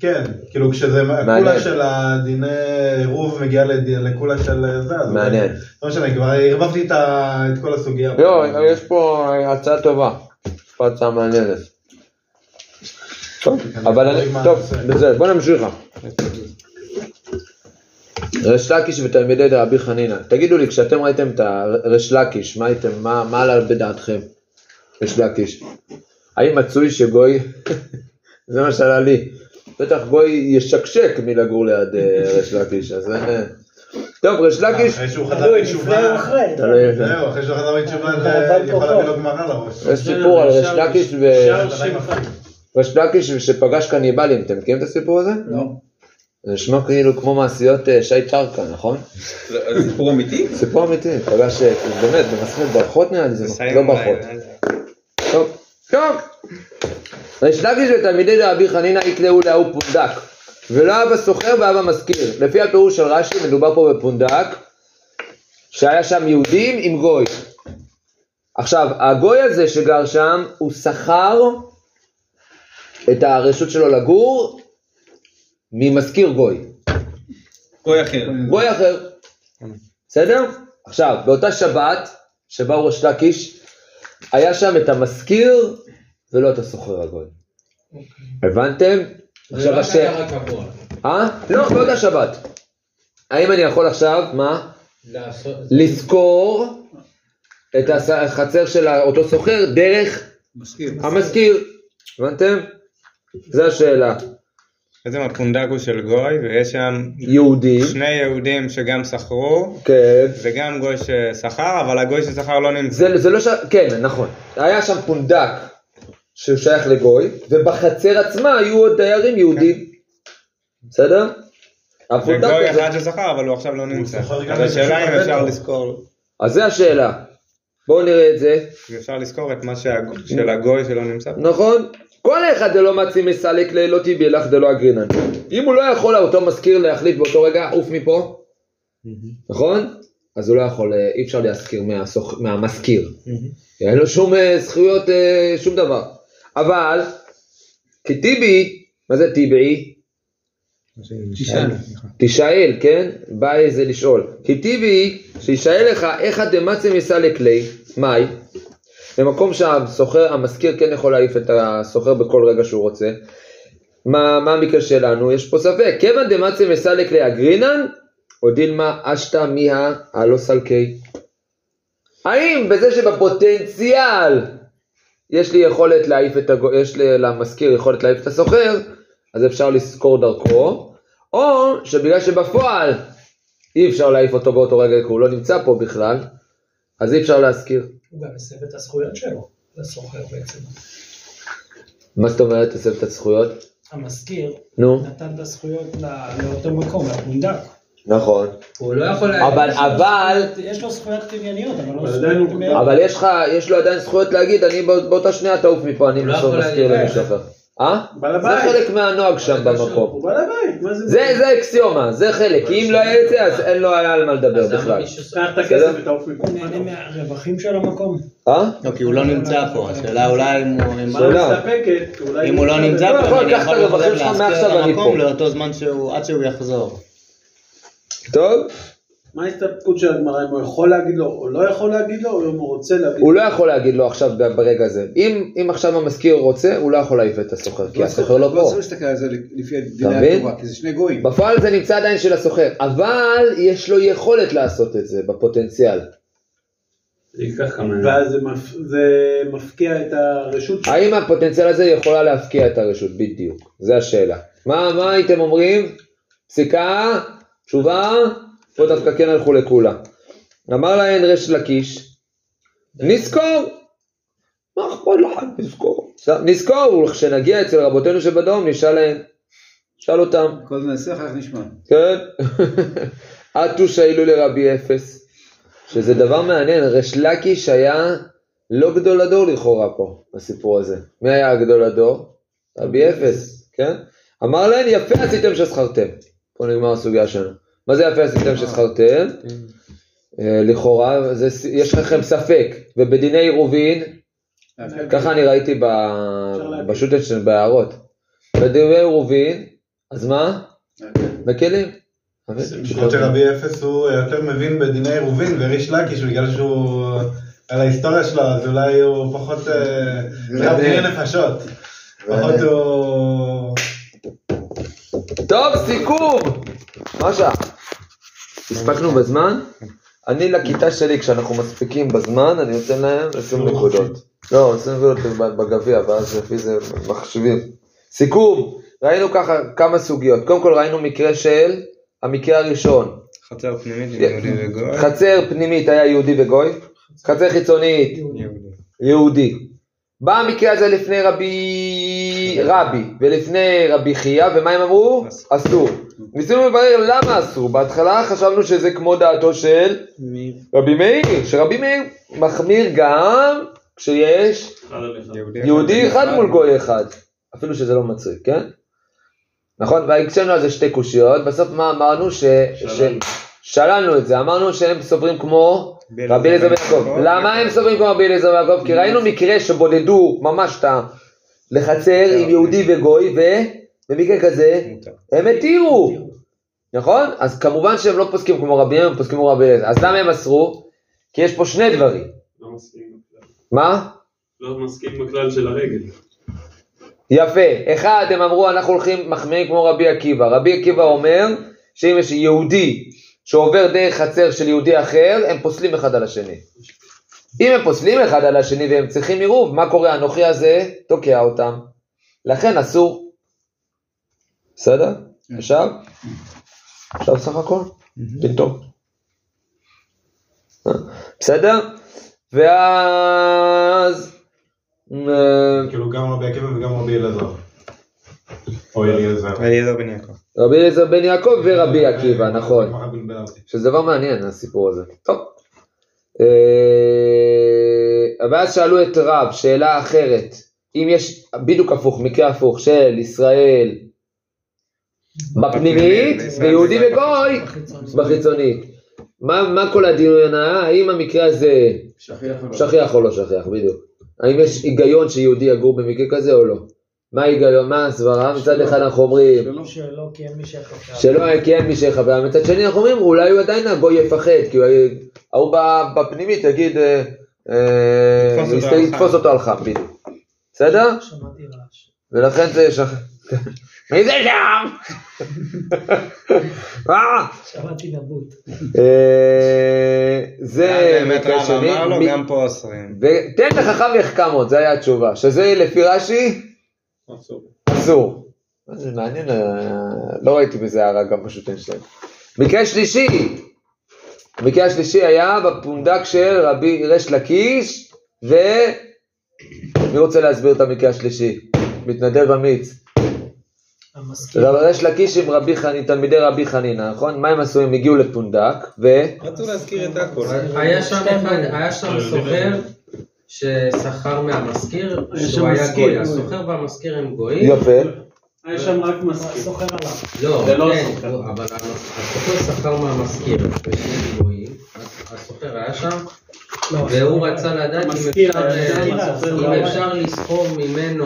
כן, כאילו כשזה, מעניין. הקולה של הדיני עירוב מגיעה לקולה של זה, אז מעניין. לא משנה, כבר ערבבתי את כל הסוגיה. לא, יש פה הצעה טובה. הצעה מעניינת. טוב, אבל אני... טוב, בסדר, בוא נמשיך. ריש לקיש ותלמידי דרבי חנינא. תגידו לי, כשאתם ראיתם את הריש לקיש, מה הייתם, מה מה עלה בדעתכם? ריש לקיש. האם מצוי שגוי, (laughs) זה מה שעלה לי, בטח גוי ישקשק מלגור ליד אה, ריש לקיש, אז אין... אה. טוב, ריש לקיש, אחרי שהוא חזר בתשובה. זהו, אחרי שהוא חזר בתשובה, יכול. להביא לו גמרא לראש. יש סיפור על ריש לקיש ו... ריש לקיש שפגש קניבלים, אתם מכירים את הסיפור הזה? לא. זה נשמע כאילו כמו מעשיות אה, שי צ'רקה, נכון? זה סיפור אמיתי? סיפור אמיתי, פגש, באמת, במסכת ברכות נראה לי, זה לא ברכות. אה? טוב, טוב. ריש לקיש ותלמידי רבי חנינא יקראו להוא פונדק. ולא היה בסוחר והיה במזכיר. לפי הפירוש של רש"י מדובר פה בפונדק, שהיה שם יהודים עם גוי. עכשיו, הגוי הזה שגר שם, הוא שכר את הרשות שלו לגור ממזכיר גוי. גוי אחר. גוי אחר. בסדר? עכשיו, באותה שבת, שבאו ראש לקיש, היה שם את המזכיר ולא את הסוחר הגוי. הבנתם? עכשיו השאלה... אה? לא, באותה שבת. האם אני יכול עכשיו, מה? לזכור את החצר של אותו סוחר דרך מזכיר. המזכיר. הבנתם? זו השאלה. בעצם הפונדק הוא של גוי, ויש שם יהודים, שני יהודים שגם שכרו, כן. וגם גוי ששכר, אבל הגוי ששכר לא נמצא. זה, זה לא ש... כן, נכון. היה שם פונדק שהוא שייך לגוי, ובחצר עצמה היו עוד דיירים יהודים. בסדר? הפונדק וגוי הזה... אחד ששכר, אבל הוא עכשיו לא נמצא. אז השאלה אם אפשר. לזכור, אז זה השאלה. בואו נראה את זה. אפשר לזכור את מה שהג- של הגוי שלא נמצא. נכון? כל אחד דלא מצי מסלק לא תיבי לך דלא אגרינן. אם הוא לא יכול אותו מזכיר להחליט באותו רגע, עוף מפה, נכון? אז הוא לא יכול, אה, אי אפשר להזכיר מהסוח- מהמזכיר. אין לו שום אה, זכויות, אה, שום דבר. אבל, כטיבי, מה זה טיבי? תשאל, כן? בא איזה לשאול. כי טיבי, שישאל לך איך הדמצי מסלק לי, מאי? במקום שהסוחר, המזכיר כן יכול להעיף את הסוחר בכל רגע שהוא רוצה. מה, מה המקרה שלנו? יש פה ספק. כיוון דמצי מסלק לי אגרינן, או דילמה אשתא מיהא הלא סלקי. האם בזה שבפוטנציאל יש לי יכולת להעיף את הגו... יש לי למזכיר יכולת להעיף את הסוחר, אז אפשר לזכור דרכו, או שבגלל שבפועל אי אפשר להעיף אותו באותו רגע כי הוא לא נמצא פה בכלל, אז אי אפשר להזכיר. הוא גם מסב את הזכויות שלו, לסוחר בעצם. מה זאת אומרת, תסב את הזכויות? המזכיר נו, נתן את הזכויות ל- לאותו מקום, לפונדק. נכון. הוא לא יכול... אבל, אבל, יש לו זכויות קנייניות, אבל לא זכויות. אבל יש לך, יש לו עדיין זכויות להגיד, אני בא- באותה שנייה תעוף מפה, אני להגיד למישהו. אחר. אה? בעל זה הבית. חלק מהנוהג שם במקום. הוא בעל הבית, מה זה? זה, זה אקסיומה, זה חלק, כי אם לא היה את זה, אז אין לו היה על מה לדבר אז למה בכלל. מישהו סוחר? את הכסף ותעוף מפה. הוא נהנה מהרווחים של המקום. אה? לא, כי הוא לא נמצא פה, השאלה אולי אם הוא... אם- הוא לא נמצא לא, פה, יכול אני יכול לחזור להשכיר את המקום. לאותו זמן שהוא, עד שהוא יחזור. טוב, מה ההסתפקות של הגמרא, אם הוא יכול להגיד לו או לא יכול להגיד לו, או אם הוא רוצה להגיד הוא לא יכול להגיד לו עכשיו ברגע הזה. אם, אם עכשיו המזכיר רוצה, הוא לא יכול להעיף את הסוחר, כי הסוחר לא לא פה. צריך להסתכל על זה לפי דיני? התורה, כי זה שני גויים. בפועל זה נמצא עדיין של הסוחר, אבל יש לו יכולת לעשות את זה בפוטנציאל. זה ייקח כמה ימים. ואז זה מפ- זה מפקיע את הרשות שלו. האם הפוטנציאל הזה יכולה להפקיע את הרשות? בדיוק, זו השאלה. מה, מה הייתם אומרים? פסיקה? תשובה? פה דווקא כן הלכו לכולה. אמר להן ריש לקיש, נזכור. מה אכפת לך? נזכור. נזכור, כשנגיע אצל רבותינו שבדרום נשאל להן. נשאל אותם. כל נעשה, אחר כך נשמע. כן. (laughs) עטו שאילו לרבי אפס. שזה דבר מעניין, ריש לקיש היה לא גדול הדור לכאורה פה, בסיפור הזה. מי היה הגדול הדור? רבי אפס, כן? אמר להם, יפה עשיתם ששכרתם. פה נגמר הסוגיה שלנו. מה זה יפה עשיתם ששכרתם? אה, לכאורה, זה- יש לכם ספק, ובדיני עירובין, ככה אני ראיתי ב- בשוטנשטיין בהערות. בדיני עירובין, אז מה? מקלים. למרות שרבי אפס הוא יותר מבין בדיני עירובין וריש לקיש בגלל שהוא על ההיסטוריה שלו אז אולי הוא פחות אה, זה היה דיני נפשות. פחות הוא... טוב, סיכום! מה השעה? הספקנו בזמן? אני לכיתה שלי, כשאנחנו מספיקים בזמן, אני נותן להם 20 נקודות. לא, 20 נקודות בגביע, ואז לפי זה מחשבים. סיכום, ראינו ככה כמה סוגיות. קודם כל ראינו מקרה של המקרה הראשון. חצר פנימית כן. יהודי וגוי. חצר פנימית היה יהודי וגוי, חצר חיצונית יהודי. בא המקרה הזה לפני רבי רבי ולפני רבי חייא, ומה הם אמרו? אסור. ניסינו לברר למה אסור. בהתחלה חשבנו שזה כמו דעתו של רבי מאיר, שרבי מאיר מחמיר גם כשיש. יהודי אחד מול גוי אחד, אפילו שזה לא מצחיק, כן? נכון? והקשינו על זה שתי קושיות, בסוף מה אמרנו? ש... ש... שללנו את זה, אמרנו שהם סוברים כמו רבי אליעזר בן יעקב. למה הם סוברים כמו רבי אליעזר בן יעקב? כי ראינו מקרה שבודדו ממש את. לחצר עם יהודי וגוי, ובמקרה כזה הם התירו. נכון? אז כמובן שהם לא פוסקים כמו רבי הם פוסקים כמו רבי אליעזר. אז למה הם אסרו? כי יש פה שני דברים. לא מסכים בכלל. מה? לא מסכים בכלל של הרגל. יפה. אחד, הם אמרו, אנחנו הולכים מחמירים כמו רבי עקיבא. רבי עקיבא אומר שאם יש יהודי שעובר דרך חצר של יהודי אחר, הם פוסלים אחד על השני. אם הם פוסלים אחד על השני והם צריכים עירוב, מה קורה? אנוכי הזה תוקע אותם. לכן אסור. בסדר? עכשיו? עכשיו סך הכל? פתאום. בסדר? ואז... אה, כאילו גם רבי עקיבא וגם רבי אלעזר. או אליעזר. אליעזר בן יעקב. רבי אליעזר בן יעקב ורבי עקיבא, נכון. שזה דבר מעניין הסיפור הזה. טוב. אה, ואז שאלו את רב שאלה אחרת, אם יש בדיוק הפוך, מקרה הפוך של ישראל בפנימית ויהודי וגוי בחיצונית. מה, מה כל הדיון? האם המקרה הזה לא? שכיח או לא שכיח, בדיוק. האם יש היגיון שיהודי יגור במקרה כזה או לא? מה ההיגיון, מה הסברה? מצד אחד אנחנו אומרים שלא. אין מי שיחכה. שלא כי אין מי שיחבר, מצד שני אנחנו אומרים אולי הוא עדיין הגוי יפחד, כי הוא- ההוא ב- בפנימית יגיד, אה, אה, יתפוס אותו על חם. בדיוק. בסדר? שמעתי רעש. ולכן זה שכ... (laughs) מי זה שם? (laughs) אה! שמעתי נבוט. זה מקרה שני. אמר לו, גם פה אוסרים. ותן לחכם יחכמות, זו הייתה התשובה. שזה לפי רש"י, אסור. מה זה מעניין, אה, לא ראיתי בזה הערה גם בשוטנשטיין. מקרה שלישי, המקרה השלישי היה בפונדק של רבי ריש לקיש, ו... מי רוצה להסביר את המקרה השלישי? מתנדב אמיץ. רבי ריש לקיש עם רבי חנין, תלמידי רבי חנינא, נכון? מה הם עשו? הם הגיעו לפונדק, ו... רצו להזכיר את הכל. היה שם סוחר ששכר מהמשכיר, היה שהוא היה גוי, גוי. הסוחר והמשכיר הם גויים. יפה. היה שם רק מזכיר. סוחר עליו. לא, לא כן. לא, אבל הסוחר שכר מהמשכיר, ושני גויים, הסוחר היה שם, לא, והוא רצה לדעת אם אפשר, אה, לסחור ממנו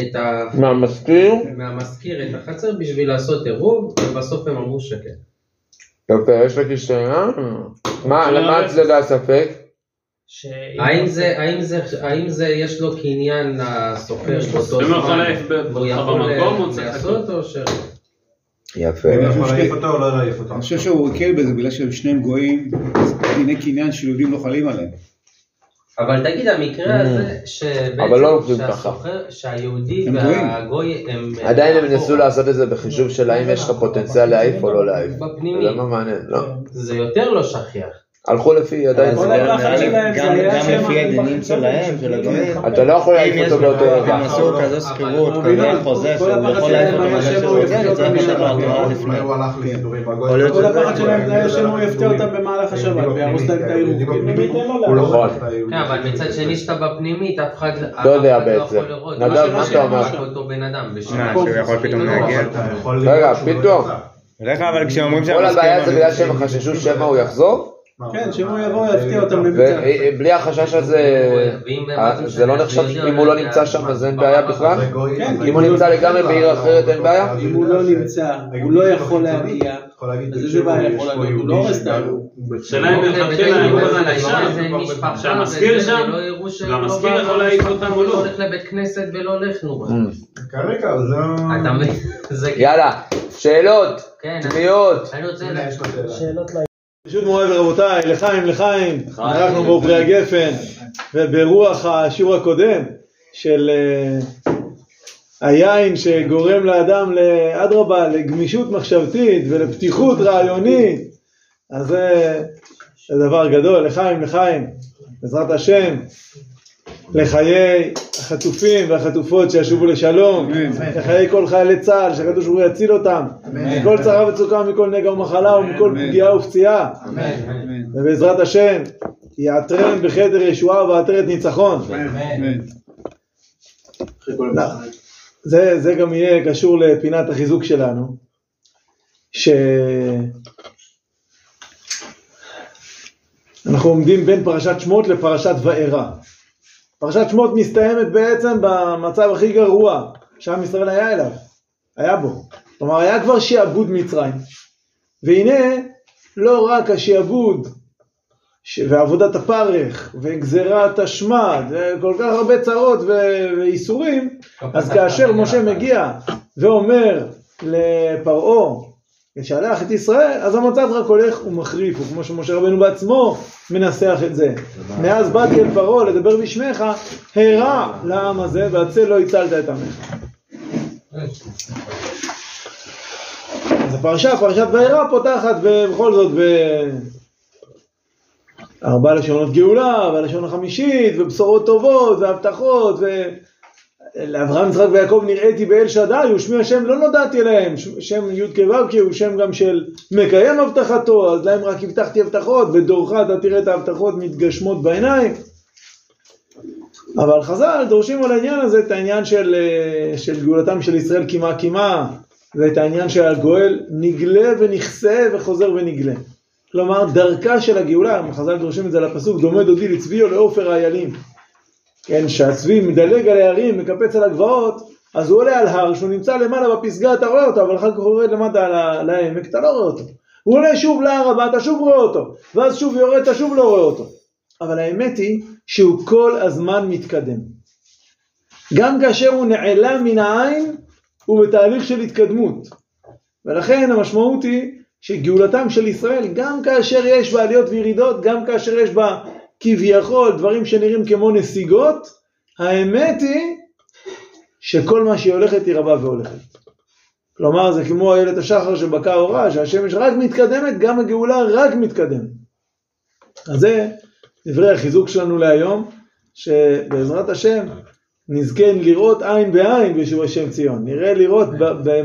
את ה... מהמשכיר? מהמשכיר את החצר בשביל לעשות עירוב, ובסוף הם אמרו שכן. יפה, יש לקיש שאלה? מה, למה הצדדה הספק? שאם- האם זה, האם זה, האם זה יש לו קניין לסוחר באותו אם הוא יכול זמן, להעיף והוא אותך יכול במקום, הוא צריך לעשות או ש... יפה. הוא יכול להעיף אותו או לא להעיף אותו? אני חושב שהוא הקל בזה בגלל שהם שניהם גויים, אז דיני קניין של יהודים לא חלים עליהם. אבל תגיד, המקרה הזה, Mm. אבל לא עובדים שבעצם ככה. שהסוחר, שהיהודי. והגוי הם... עדיין הם ניסו לעשות את זה בחישוב של האם יש לך פוטנציאל להעיף או לא להעיף. בפנימי. זה מעניין, לא. זה יותר לא שכיח. הלכו לפי עדיין. זה- הלחץ שלהם זה גם היה שהם לפי הדינים שלהם, של ומשקיעים. הגויים. אתה לא יכול להעיף אותו באותו רגע. הם עשו כזה שכירות, כזה חוזה, כל שהוא יכול להעיף היה אותו שהם מתי שהוא רוצה, אותם צריך לתת לו. התראה לפני. אולי הוא הלך לסידורים והגוי. יכול להיות כל הפחד שלהם היה שהם הוא יפתיע אותם במהלך השבת, ויהרוס להם את העירוב. הוא לא נכון. כן, אבל מצד שני שאתה בפנימית, אף אחד לא יודע אחד בעצם. יכול לראות. נדב, מה מה ש- אתה אומר? מה, שהוא יכול פתאום לא, להגיע? אתה יכול רגע, שהוא לא פתאום. כלל אבל כשאומרים כל הבעיה זה. בגלל שהם חששו שמא הוא יחזור? כן, שהם הוא יבוא ויפתיע אותם בביצה. ובלי החשש הזה, אה, זה לא נחשב, אם הוא לא נמצא שם אז אין בעיה בכלל? כן, אם הוא נמצא לגמרי בעיר אחרת אין בעיה? אם הוא לא נמצא, הוא לא יכול להגיע, יכול אז איזה בעיה פה להיות? הוא לא הורס את. השאלה אם מלכתחילה הוא האישה, זה משפחה, שהמשכיר וזה, שם, ש- והמשכיר לא יכול להעיף אותם או לא. לא הולך לבית כנסת ולא הולך נו. כרגע זה... אתה מבין? (laughs) זה יאללה, שאלות, כן. אני שאלה. שאלות ל... ברשות מוריי ורבותיי, לחיים לחיים, אנחנו בעופרי הגפן, וברוח השיעור הקודם של אה, היין שגורם לאדם, לאדרבה, לגמישות מחשבתית ולפתיחות רעיונית, אז זה, זה דבר גדול, לחיים לחיים, בעזרת השם, לחיי החטופים והחטופות שישובו לשלום, לחיי כל חיילי צה"ל, שהקדוש ברוך הוא יציל אותם, מכל צרה וצוקה, מכל נגע ומחלה ומכל פגיעה ופציעה. ובעזרת השם, יעטרם בכתר ישועה ובעטרת ניצחון. זה, זה גם יהיה קשור לפינת החיזוק שלנו, שאנחנו עומדים בין פרשת שמות לפרשת וארא. פרשת שמות מסתיימת בעצם במצב הכי גרוע שעם ישראל היה אליו, היה בו. כלומר, היה כבר שעבוד מצרים. והנה, לא רק השעבוד ש- ועבודת הפרך וגזירת השמד וכל כך הרבה צרות ו- ואיסורים, אז כאשר משה מגיע ואומר לפרעה, ישלח את ישראל, אז המצב רק הולך ומחריף, וכמו שמשה רבנו בעצמו מנסח את זה. מאז באתי אל פרעה לדבר בשמך, הרע לעם הזה, והצל לא הצלת את עמך. אז הפרשה, פרשת וירא, פותחת בכל זאת בארבע לשונות גאולה, והלשון החמישית, ובשורות טובות, והבטחות, ולאברהם, יצחק ויעקב נראיתי באל שדי, ושמי השם לא נודעתי להם, שם י' כו' כי הוא שם גם של מקיים הבטחתו, אז להם רק הבטחתי הבטחות, בדורך אתה תראה את ההבטחות מתגשמות בעיניים. אבל חז"ל דורשים על העניין הזה את העניין של, אה, של גאולתם של ישראל קימה קימה, ואת העניין של הגואל נגלה ונכסה וחוזר ונגלה. כלומר, דרכה של הגאולה, חז"ל דורשים את זה לפסוק, דומה דודי לצבי או לעופר האיילים. כן, שהצבי מדלג על ההרים, מקפץ על הגבעות, אז הוא עולה על הר, שהוא נמצא למעלה בפסגה, אתה רואה אותו, אבל אחר כך הוא יורד למטה לעמק, אתה לא רואה אותו. הוא עולה שוב להר הבא, אתה שוב רואה אותו, ואז שוב יורד, אתה שוב לא רואה אותו. אבל האמת היא שהוא כל הזמן מתקדם. גם כאשר הוא נעלם מן העין, הוא בתהליך של התקדמות. ולכן המשמעות היא שגאולתם של ישראל, גם כאשר יש בה עליות וירידות, גם כאשר יש בה כביכול דברים שנראים כמו נסיגות, האמת היא שכל מה שהיא הולכת היא רבה והולכת. כלומר זה כמו איילת השחר שבקע אורה, שהשמש רק מתקדמת, גם הגאולה רק מתקדמת. אז זה דברי החיזוק שלנו להיום, שבעזרת השם נזכה לראות עין בעין בישוב השם ציון. נראה לראות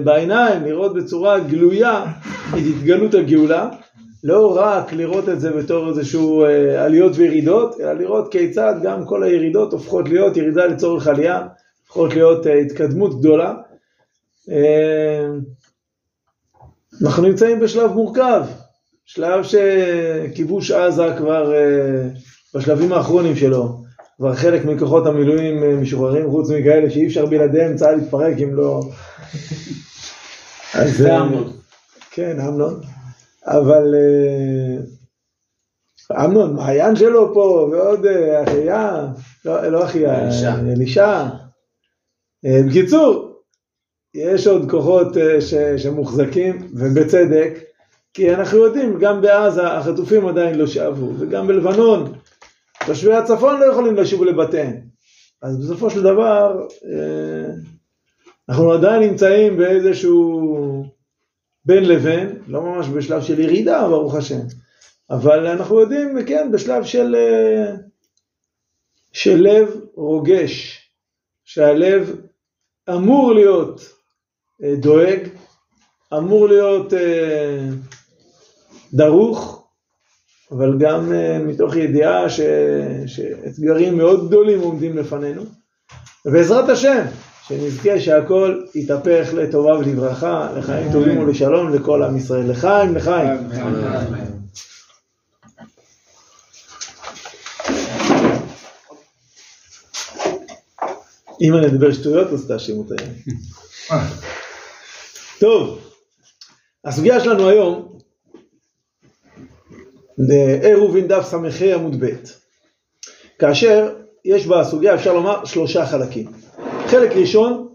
בעיניים, לראות בצורה גלויה את התגלות הגאולה. לא רק לראות את זה בתור איזשהו אה, עליות וירידות, אלא לראות כיצד גם כל הירידות הופכות להיות ירידה לצורך עלייה, הופכות להיות אה, התקדמות גדולה. אה, אנחנו נמצאים בשלב מורכב, שלב שכיבוש עזה כבר אה, בשלבים האחרונים שלו, כבר חלק מכוחות המילואים אה, משוחררים, חוץ מכאלה שאי אפשר בלעדיהם צה"ל להתפרק אם לא... (laughs) אז, זה אה, אמנון. כן, אמנון. אבל אה, אמנון, מעיין שלו פה, ועוד אה, אחיה, לא, לא אחיה, אלישע. אלישע. אה, בקיצור, יש עוד כוחות אה, ש, שמוחזקים, ובצדק, כי אנחנו יודעים, גם בעזה החטופים עדיין לא שבו, וגם בלבנון, תושבי הצפון לא יכולים לשוב לבתיהם. אז בסופו של דבר, אה, אנחנו עדיין נמצאים באיזשהו בין לבין, לא ממש בשלב של ירידה, ברוך השם, אבל אנחנו יודעים, כן, בשלב של, אה, של לב רוגש, שהלב אמור להיות אה, דואג, אמור להיות אה, דרוך, אבל גם מתוך ידיעה ש, שאתגרים מאוד גדולים עומדים לפנינו. ובעזרת השם, שנזכה שהכל יתהפך לטובה ולברכה, לחיים טובים ולשלום לכל עם ישראל. לחיים, לחיים. אם אני אדבר שטויות, אז תאשימו אותי. טוב, הסוגיה שלנו היום, עירובין דף ס"ה עמוד ב', כאשר יש בסוגיה, אפשר לומר, שלושה חלקים. חלק ראשון,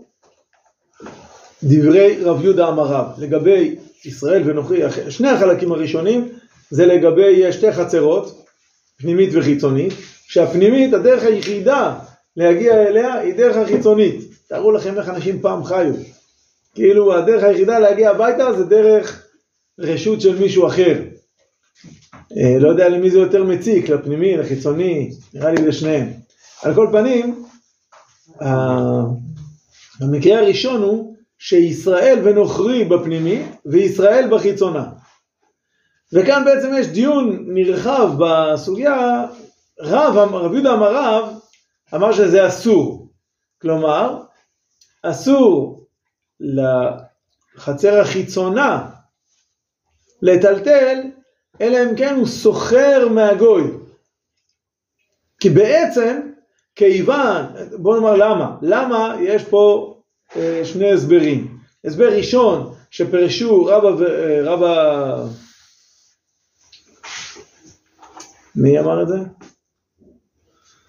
דברי רב יהודה אמריו, לגבי ישראל ונוכרי, שני החלקים הראשונים זה לגבי שתי חצרות, פנימית וחיצונית, שהפנימית, הדרך היחידה להגיע אליה היא דרך החיצונית. תארו לכם איך אנשים פעם חיו. כאילו הדרך היחידה להגיע הביתה זה דרך רשות של מישהו אחר. אה, לא יודע למי זה יותר מציק, לפנימי, לחיצוני, נראה לי לשניהם. על כל פנים, המקרה הראשון הוא שישראל ונוכרי בפנימי וישראל בחיצונה. וכאן בעצם יש דיון נרחב בסוגיה, רב, רב יהודה אמר רב, אמר שזה אסור. כלומר, אסור לחצר החיצונה לטלטל, אלא אם כן הוא סוחר מהגוי. כי בעצם, כיוון, בוא נאמר למה, למה יש פה אה, שני הסברים. הסבר ראשון, שפרשו רבא ו... אה, רבא... מי אמר את זה?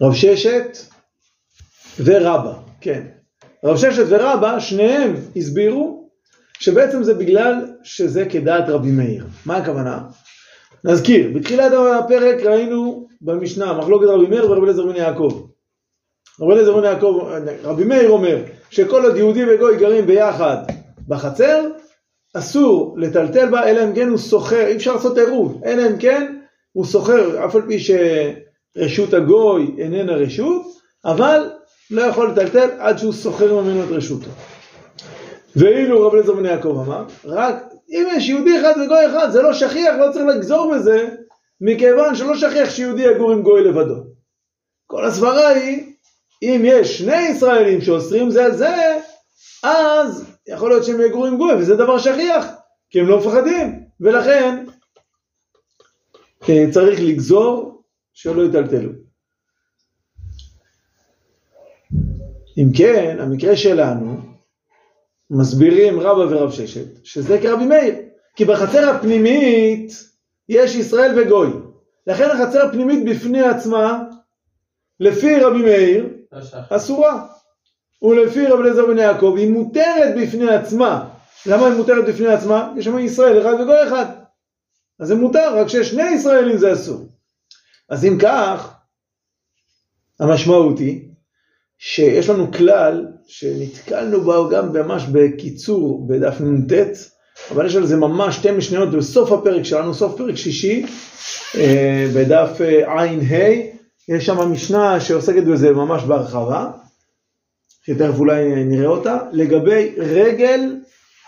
רב ששת ורבא, כן. רב ששת ורבא, שניהם הסבירו שבעצם זה בגלל שזה כדעת רבי מאיר. מה הכוונה? נזכיר, בתחילת הפרק ראינו במשנה מחלוקת רבי מאיר ורבי אליעזר בן יעקב. רבי אליעזר בן יעקב, רבי מאיר אומר שכל עוד יהודי וגוי גרים ביחד בחצר, אסור לטלטל בה, אלא אם כן הוא סוחר, אי אפשר לעשות עירוב, אלא אם כן הוא סוחר, אף על פי שרשות הגוי איננה רשות, אבל לא יכול לטלטל עד שהוא סוחר ממנו את רשותו. ואילו רב אליעזר בן יעקב אמר, רק אם יש יהודי אחד וגוי אחד, זה לא שכיח, לא צריך לגזור בזה, מכיוון שלא שכיח שיהודי יגור עם גוי לבדו. כל הסברה היא, אם יש שני ישראלים שאוסרים זה על זה, אז יכול להיות שהם יגורו עם גוי, וזה דבר שכיח, כי הם לא מפחדים, ולכן אה, צריך לגזור שלא יטלטלו. אם כן, המקרה שלנו, מסבירים רבא ורב ששת, שזה כרבי מאיר, כי בחצר הפנימית יש ישראל וגוי. לכן החצר הפנימית בפני עצמה, לפי רבי מאיר, אסורה. ולפי רבי אליעזר בן יעקב, היא מותרת בפני עצמה. למה היא מותרת בפני עצמה? יש שם ישראל אחד וגוי אחד. אז זה מותר, רק שיש שני ישראלים זה אסור. אז אם כך, המשמעות היא שיש לנו כלל שנתקלנו בו גם ממש בקיצור בדף נ"ט, אבל יש על זה ממש שתי משניות בסוף הפרק שלנו, סוף פרק שישי, אה, בדף אה, ע"ה, יש שם משנה שעוסקת בזה ממש בהרחבה, שתכף אולי נראה אותה, לגבי רגל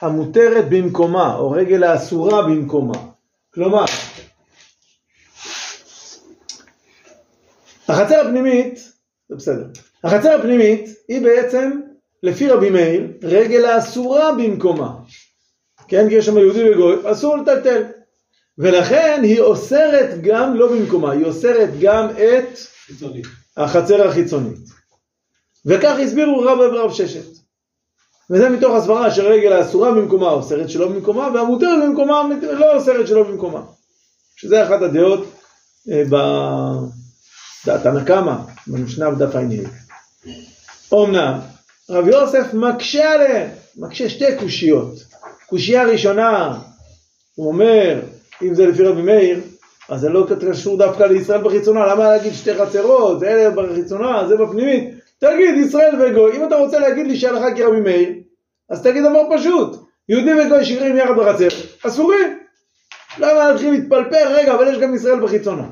המותרת במקומה, או רגל האסורה במקומה. כלומר, החצר הפנימית, זה בסדר, החצר הפנימית היא בעצם, לפי רבי מאיר, רגל האסורה במקומה. כן, כי יש שם יהודי וגוי, אסור לטלטל. ולכן היא אוסרת גם לא במקומה, היא אוסרת גם את החצר החיצונית. וכך הסבירו רבא ורב ששת. וזה מתוך הסברה שרגל האסורה במקומה אוסרת שלא במקומה, והמותרת במקומה לא אוסרת שלא במקומה. שזה אחת הדעות אה, בדעת הנקמה, במשנה בדף ע"ה. אמנם, רב יוסף מקשה עליהם, מקשה שתי קושיות. קושייה ראשונה, הוא אומר, אם זה לפי רבי מאיר, אז זה לא קשור דווקא לישראל בחיצונה, למה להגיד שתי חצרות, אלה בחיצונה, זה בפנימית, תגיד ישראל וגוי, אם אתה רוצה להגיד לי שהלכה כרבי מאיר, אז תגיד דבר פשוט, יהודי וגוי שגרים יחד בחצר, אסורים. למה להתחיל להתפלפל? רגע, אבל יש גם ישראל בחיצונה.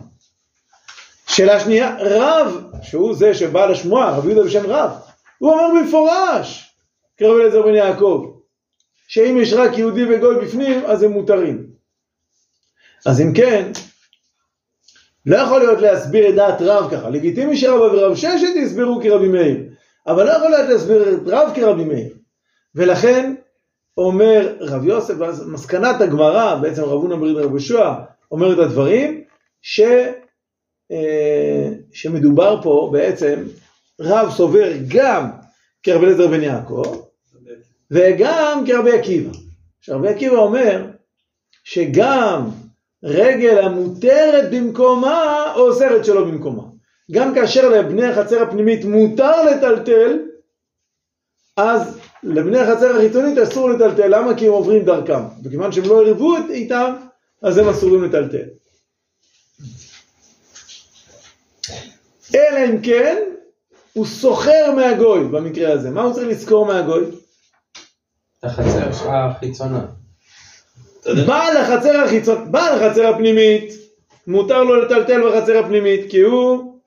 שאלה שנייה, רב, שהוא זה שבא לשמוע, רב יהודה בשם רב, הוא אומר במפורש, כרב אליעזר בן יעקב, שאם יש רק יהודי וגוי בפנים, אז הם מותרים. אז אם כן, לא יכול להיות להסביר את דעת רב ככה, לגיטימי שרבא ורב ששת יסבירו כרבי מאיר, אבל לא יכול להיות להסביר את רב כרבי מאיר. ולכן אומר רב יוסף, מסקנת הגמרא, בעצם רב הונא בריד רב יהושע, אומר את הדברים, ש, אה, שמדובר פה בעצם, רב סובר גם כרבי אליעזר בן יעקב, וגם כרבי עקיבא. שרבי עקיבא אומר שגם רגל המותרת במקומה אוסרת שלא במקומה. גם כאשר לבני החצר הפנימית מותר לטלטל, אז לבני החצר החיצונית אסור לטלטל. למה? כי הם עוברים דרכם. וכיוון שהם לא ערבו איתם, אז הם אסורים לטלטל. אלא אם כן, הוא סוחר מהגוי במקרה הזה. מה הוא צריך לזכור מהגוי? את החצר החיצונה. בעל החצר החיצון, בעל החצר הפנימית, מותר לו לטלטל בחצר הפנימית, כי הוא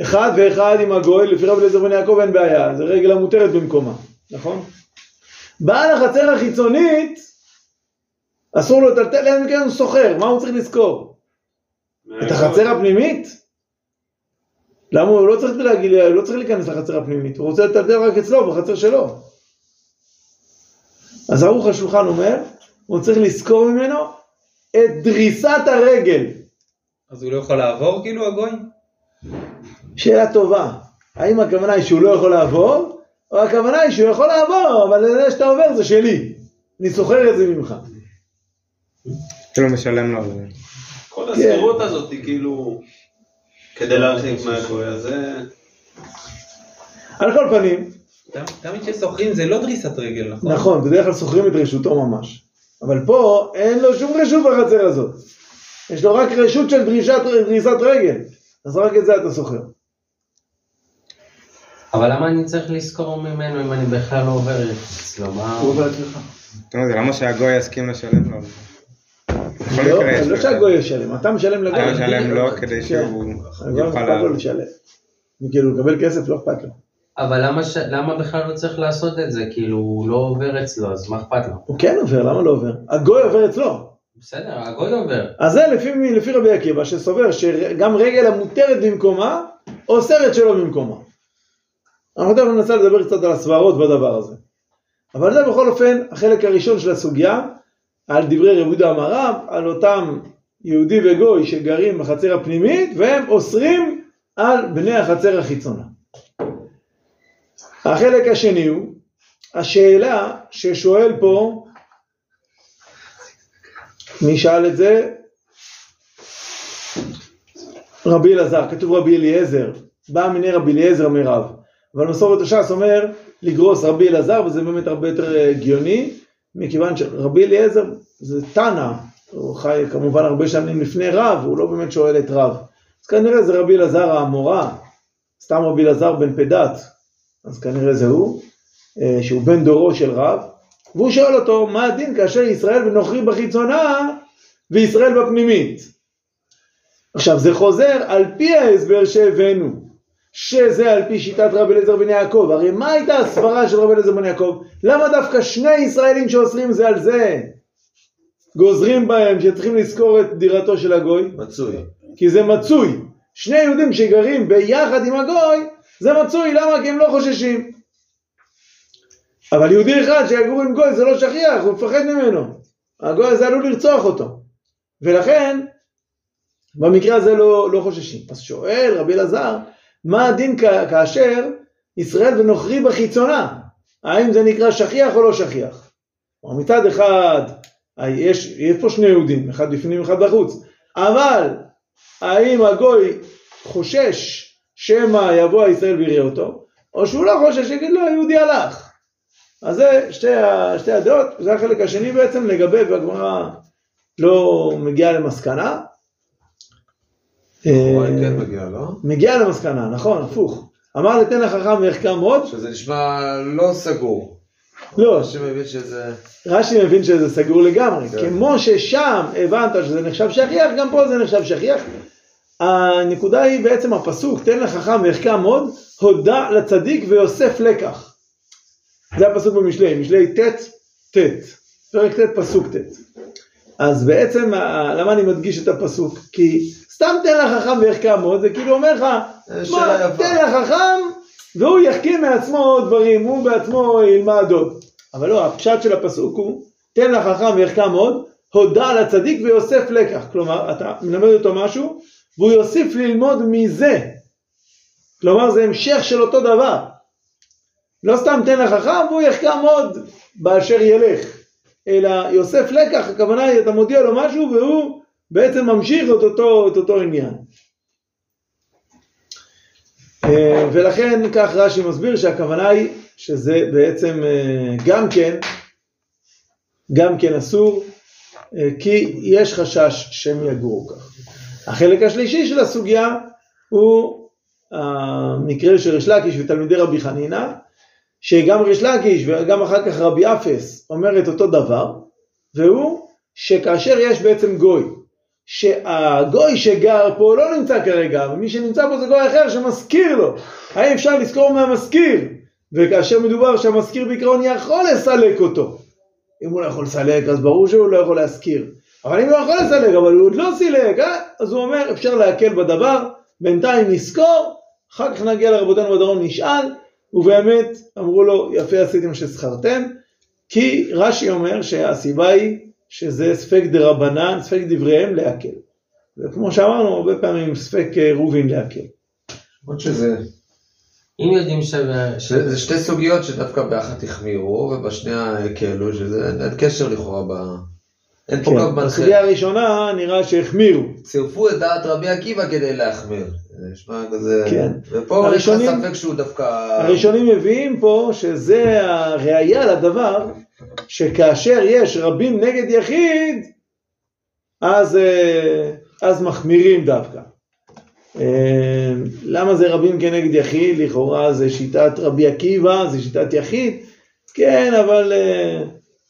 אחד ואחד עם הגוי, לפי רבי אליעזר בן יעקב אין בעיה, זה רגל המותרת במקומה, נכון? בעל החצר החיצונית, אסור לו לטלטל, אלא אם כן הוא סוחר, מה הוא צריך לזכור? את החצר הפנימית? למה הוא לא צריך להגיד, הוא לא צריך להיכנס לחצר הפנימית, הוא רוצה לטלטל רק אצלו, בחצר שלו. אז ערוך השולחן אומר, הוא צריך לזכור ממנו את דריסת הרגל. אז הוא לא יכול לעבור כאילו הגוי? שאלה טובה, האם הכוונה היא שהוא לא יכול לעבור, או הכוונה היא שהוא יכול לעבור, אבל זה שאתה עובר זה שלי, אני סוחר את זה ממך. כאילו משלם לו. על זה. כל כן. השכירות הזאת היא כאילו, כדי להרחיק מהגוי, אז זה... על כל פנים, גם כששוכרים זה לא דריסת רגל, נכון? נכון, בדרך כלל שוכרים את רשותו ממש. אבל פה אין לו שום רשות בחצר הזאת. יש לו רק רשות של דרישת, דריסת רגל. אז רק את זה אתה שוכר. אבל למה אני צריך לזכור ממנו אם אני בכלל לא עובר אצלו? מה... הוא עובר אצלך. לא יודע, למה שהגוי יסכים לשלם לו? זה? לא, לא. שהגוי ישלם, אתה משלם לגוי. אתה משלם לו כדי כן. שהוא הגוי יוכל אכפת לו. לשלם. כאילו, לקבל כסף לא אכפת לו. אבל למה, ש... למה בכלל לא צריך לעשות את זה? כאילו, הוא לא עובר אצלו, אז מה אכפת לו? הוא כן עובר, למה לא עובר? הגוי עובר אצלו. בסדר, הגוי עובר. אז זה לפי, לפי רבי עקיבא, שסובר שגם רגל המותרת במקומה, אוסרת שלא במקומה. אנחנו תכף ננסה לדבר קצת על הסברות בדבר הזה. אבל זה בכל אופן החלק הראשון של הסוגיה, על דברי רב יהודה המערב, על אותם יהודי וגוי שגרים בחצר הפנימית, והם אוסרים על בני החצר החיצונה. החלק השני הוא, השאלה ששואל פה מי שאל את זה? רבי אלעזר, כתוב רבי אליעזר, בא מיני רבי אליעזר מרב. אבל מסורת הש"ס אומר לגרוס רבי אלעזר, וזה באמת הרבה יותר אה, הגיוני, מכיוון שרבי אליעזר זה תנא, הוא חי כמובן הרבה שנים לפני רב, הוא לא באמת שואל את רב. אז כנראה זה רבי אלעזר האמורה, סתם רבי אלעזר בן פדת, אז כנראה זה הוא, אה, שהוא בן דורו של רב, והוא שואל אותו, מה הדין כאשר ישראל ונוכרי בחיצונה וישראל בפנימית? עכשיו, זה חוזר על פי ההסבר שהבאנו, שזה על פי שיטת רבי אליעזר בן יעקב. הרי מה הייתה הסברה של רבי אליעזר בן יעקב? למה דווקא שני ישראלים שאוסרים זה על זה? גוזרים בהם שצריכים לזכור את דירתו של הגוי? מצוי. כי זה מצוי. שני יהודים שגרים ביחד עם הגוי, זה מצוי, למה? כי הם לא חוששים. אבל יהודי אחד שיגור עם גוי זה לא שכיח, הוא מפחד ממנו. הגוי הזה עלול לרצוח אותו. ולכן, במקרה הזה לא, לא חוששים. אז שואל רבי אלעזר, מה הדין כאשר ישראל ונוכרי בחיצונה? האם זה נקרא שכיח או לא שכיח? כלומר, מצד אחד, יש, יש פה שני יהודים, אחד בפנים אחד בחוץ, אבל האם הגוי חושש שמא יבוא הישראל ויראה אותו, או שהוא לא חושש, יגיד לו, היהודי הלך. אז זה שתי, שתי הדעות, זה החלק השני בעצם לגבי, והגמרא לא מגיעה למסקנה. אה, כן מגיע, לא? מגיעה למסקנה, נכון, הפוך. אמר לתן לחכם יחכם עוד, שזה נשמע לא סגור. לא, שמבין שזה... רש"י מבין שזה סגור לגמרי. כן. כמו ששם הבנת שזה נחשב שכיח, גם פה זה נחשב שכיח. הנקודה היא בעצם הפסוק, תן לחכם ויחכם עוד, הודה לצדיק ויוסף לקח. זה הפסוק במשלי, משלי ט' ט', פרק ט' פסוק ט'. אז בעצם, ה- למה אני מדגיש את הפסוק? כי סתם תן לחכם ויחכם עוד, זה כאילו אומר לך, אה, מה. תן לחכם והוא יחכים מעצמו דברים, הוא בעצמו ילמד עוד. אבל לא, הפשט של הפסוק הוא, תן לחכם ויחכם עוד, הודה לצדיק ויוסף לקח. כלומר, אתה מלמד אותו משהו, והוא יוסיף ללמוד מזה. כלומר, זה המשך של אותו דבר. לא סתם תן לחכם והוא יחכם עוד באשר ילך. אלא יוסף לקח, הכוונה היא, אתה מודיע לו משהו והוא בעצם ממשיך את אותו, את אותו עניין. אה, ולכן כך רש"י מסביר שהכוונה היא שזה בעצם אה, גם כן, גם כן אסור, אה, כי יש חשש שהם יגורו כך. החלק השלישי של הסוגיה הוא המקרה של ריש לקיש ותלמידי רבי חנינא, שגם ריש לקיש וגם אחר כך רבי אפס אומר את אותו דבר, והוא שכאשר יש בעצם גוי, שהגוי שגר פה לא נמצא כרגע, ומי שנמצא פה זה גוי אחר שמזכיר לו. האם אפשר לזכור מהמזכיר? וכאשר מדובר שהמזכיר בעיקרון יכול לסלק אותו. אם הוא לא יכול לסלק, אז ברור שהוא לא יכול להזכיר. אבל אם הוא יכול לסלק, אבל הוא עוד לא סילק, אה? אז הוא אומר, אפשר להקל בדבר, בינתיים נזכור, אחר כך נגיע לרבותינו בדרום נשאל, ובאמת אמרו לו, יפה עשיתם ששכרתם, כי רש"י אומר שהסיבה היא שזה ספק דרבנן, ספק דבריהם להקל. וכמו שאמרנו, הרבה פעמים ספק אה, רובין להקל. למרות שזה אם יודעים ש... ש- זה שתי סוגיות שדווקא באחת החמירו ובשנייה הקלו, שזה אין קשר לכאורה ב... אין פה כן, קו מנחה. בסוגיה הראשונה נראה שהחמירו. צירפו את דעת רבי עקיבא כדי להחמיר. זה נשמע כזה... כן. ופה יש לך ספק שהוא דווקא... הראשונים מביאים פה שזה הראייה לדבר שכאשר יש רבים נגד יחיד, אז, אה, אז מחמירים דווקא. אה, למה זה רבים כנגד יחיד? לכאורה זה שיטת רבי עקיבא, זה שיטת יחיד. כן, אבל אה,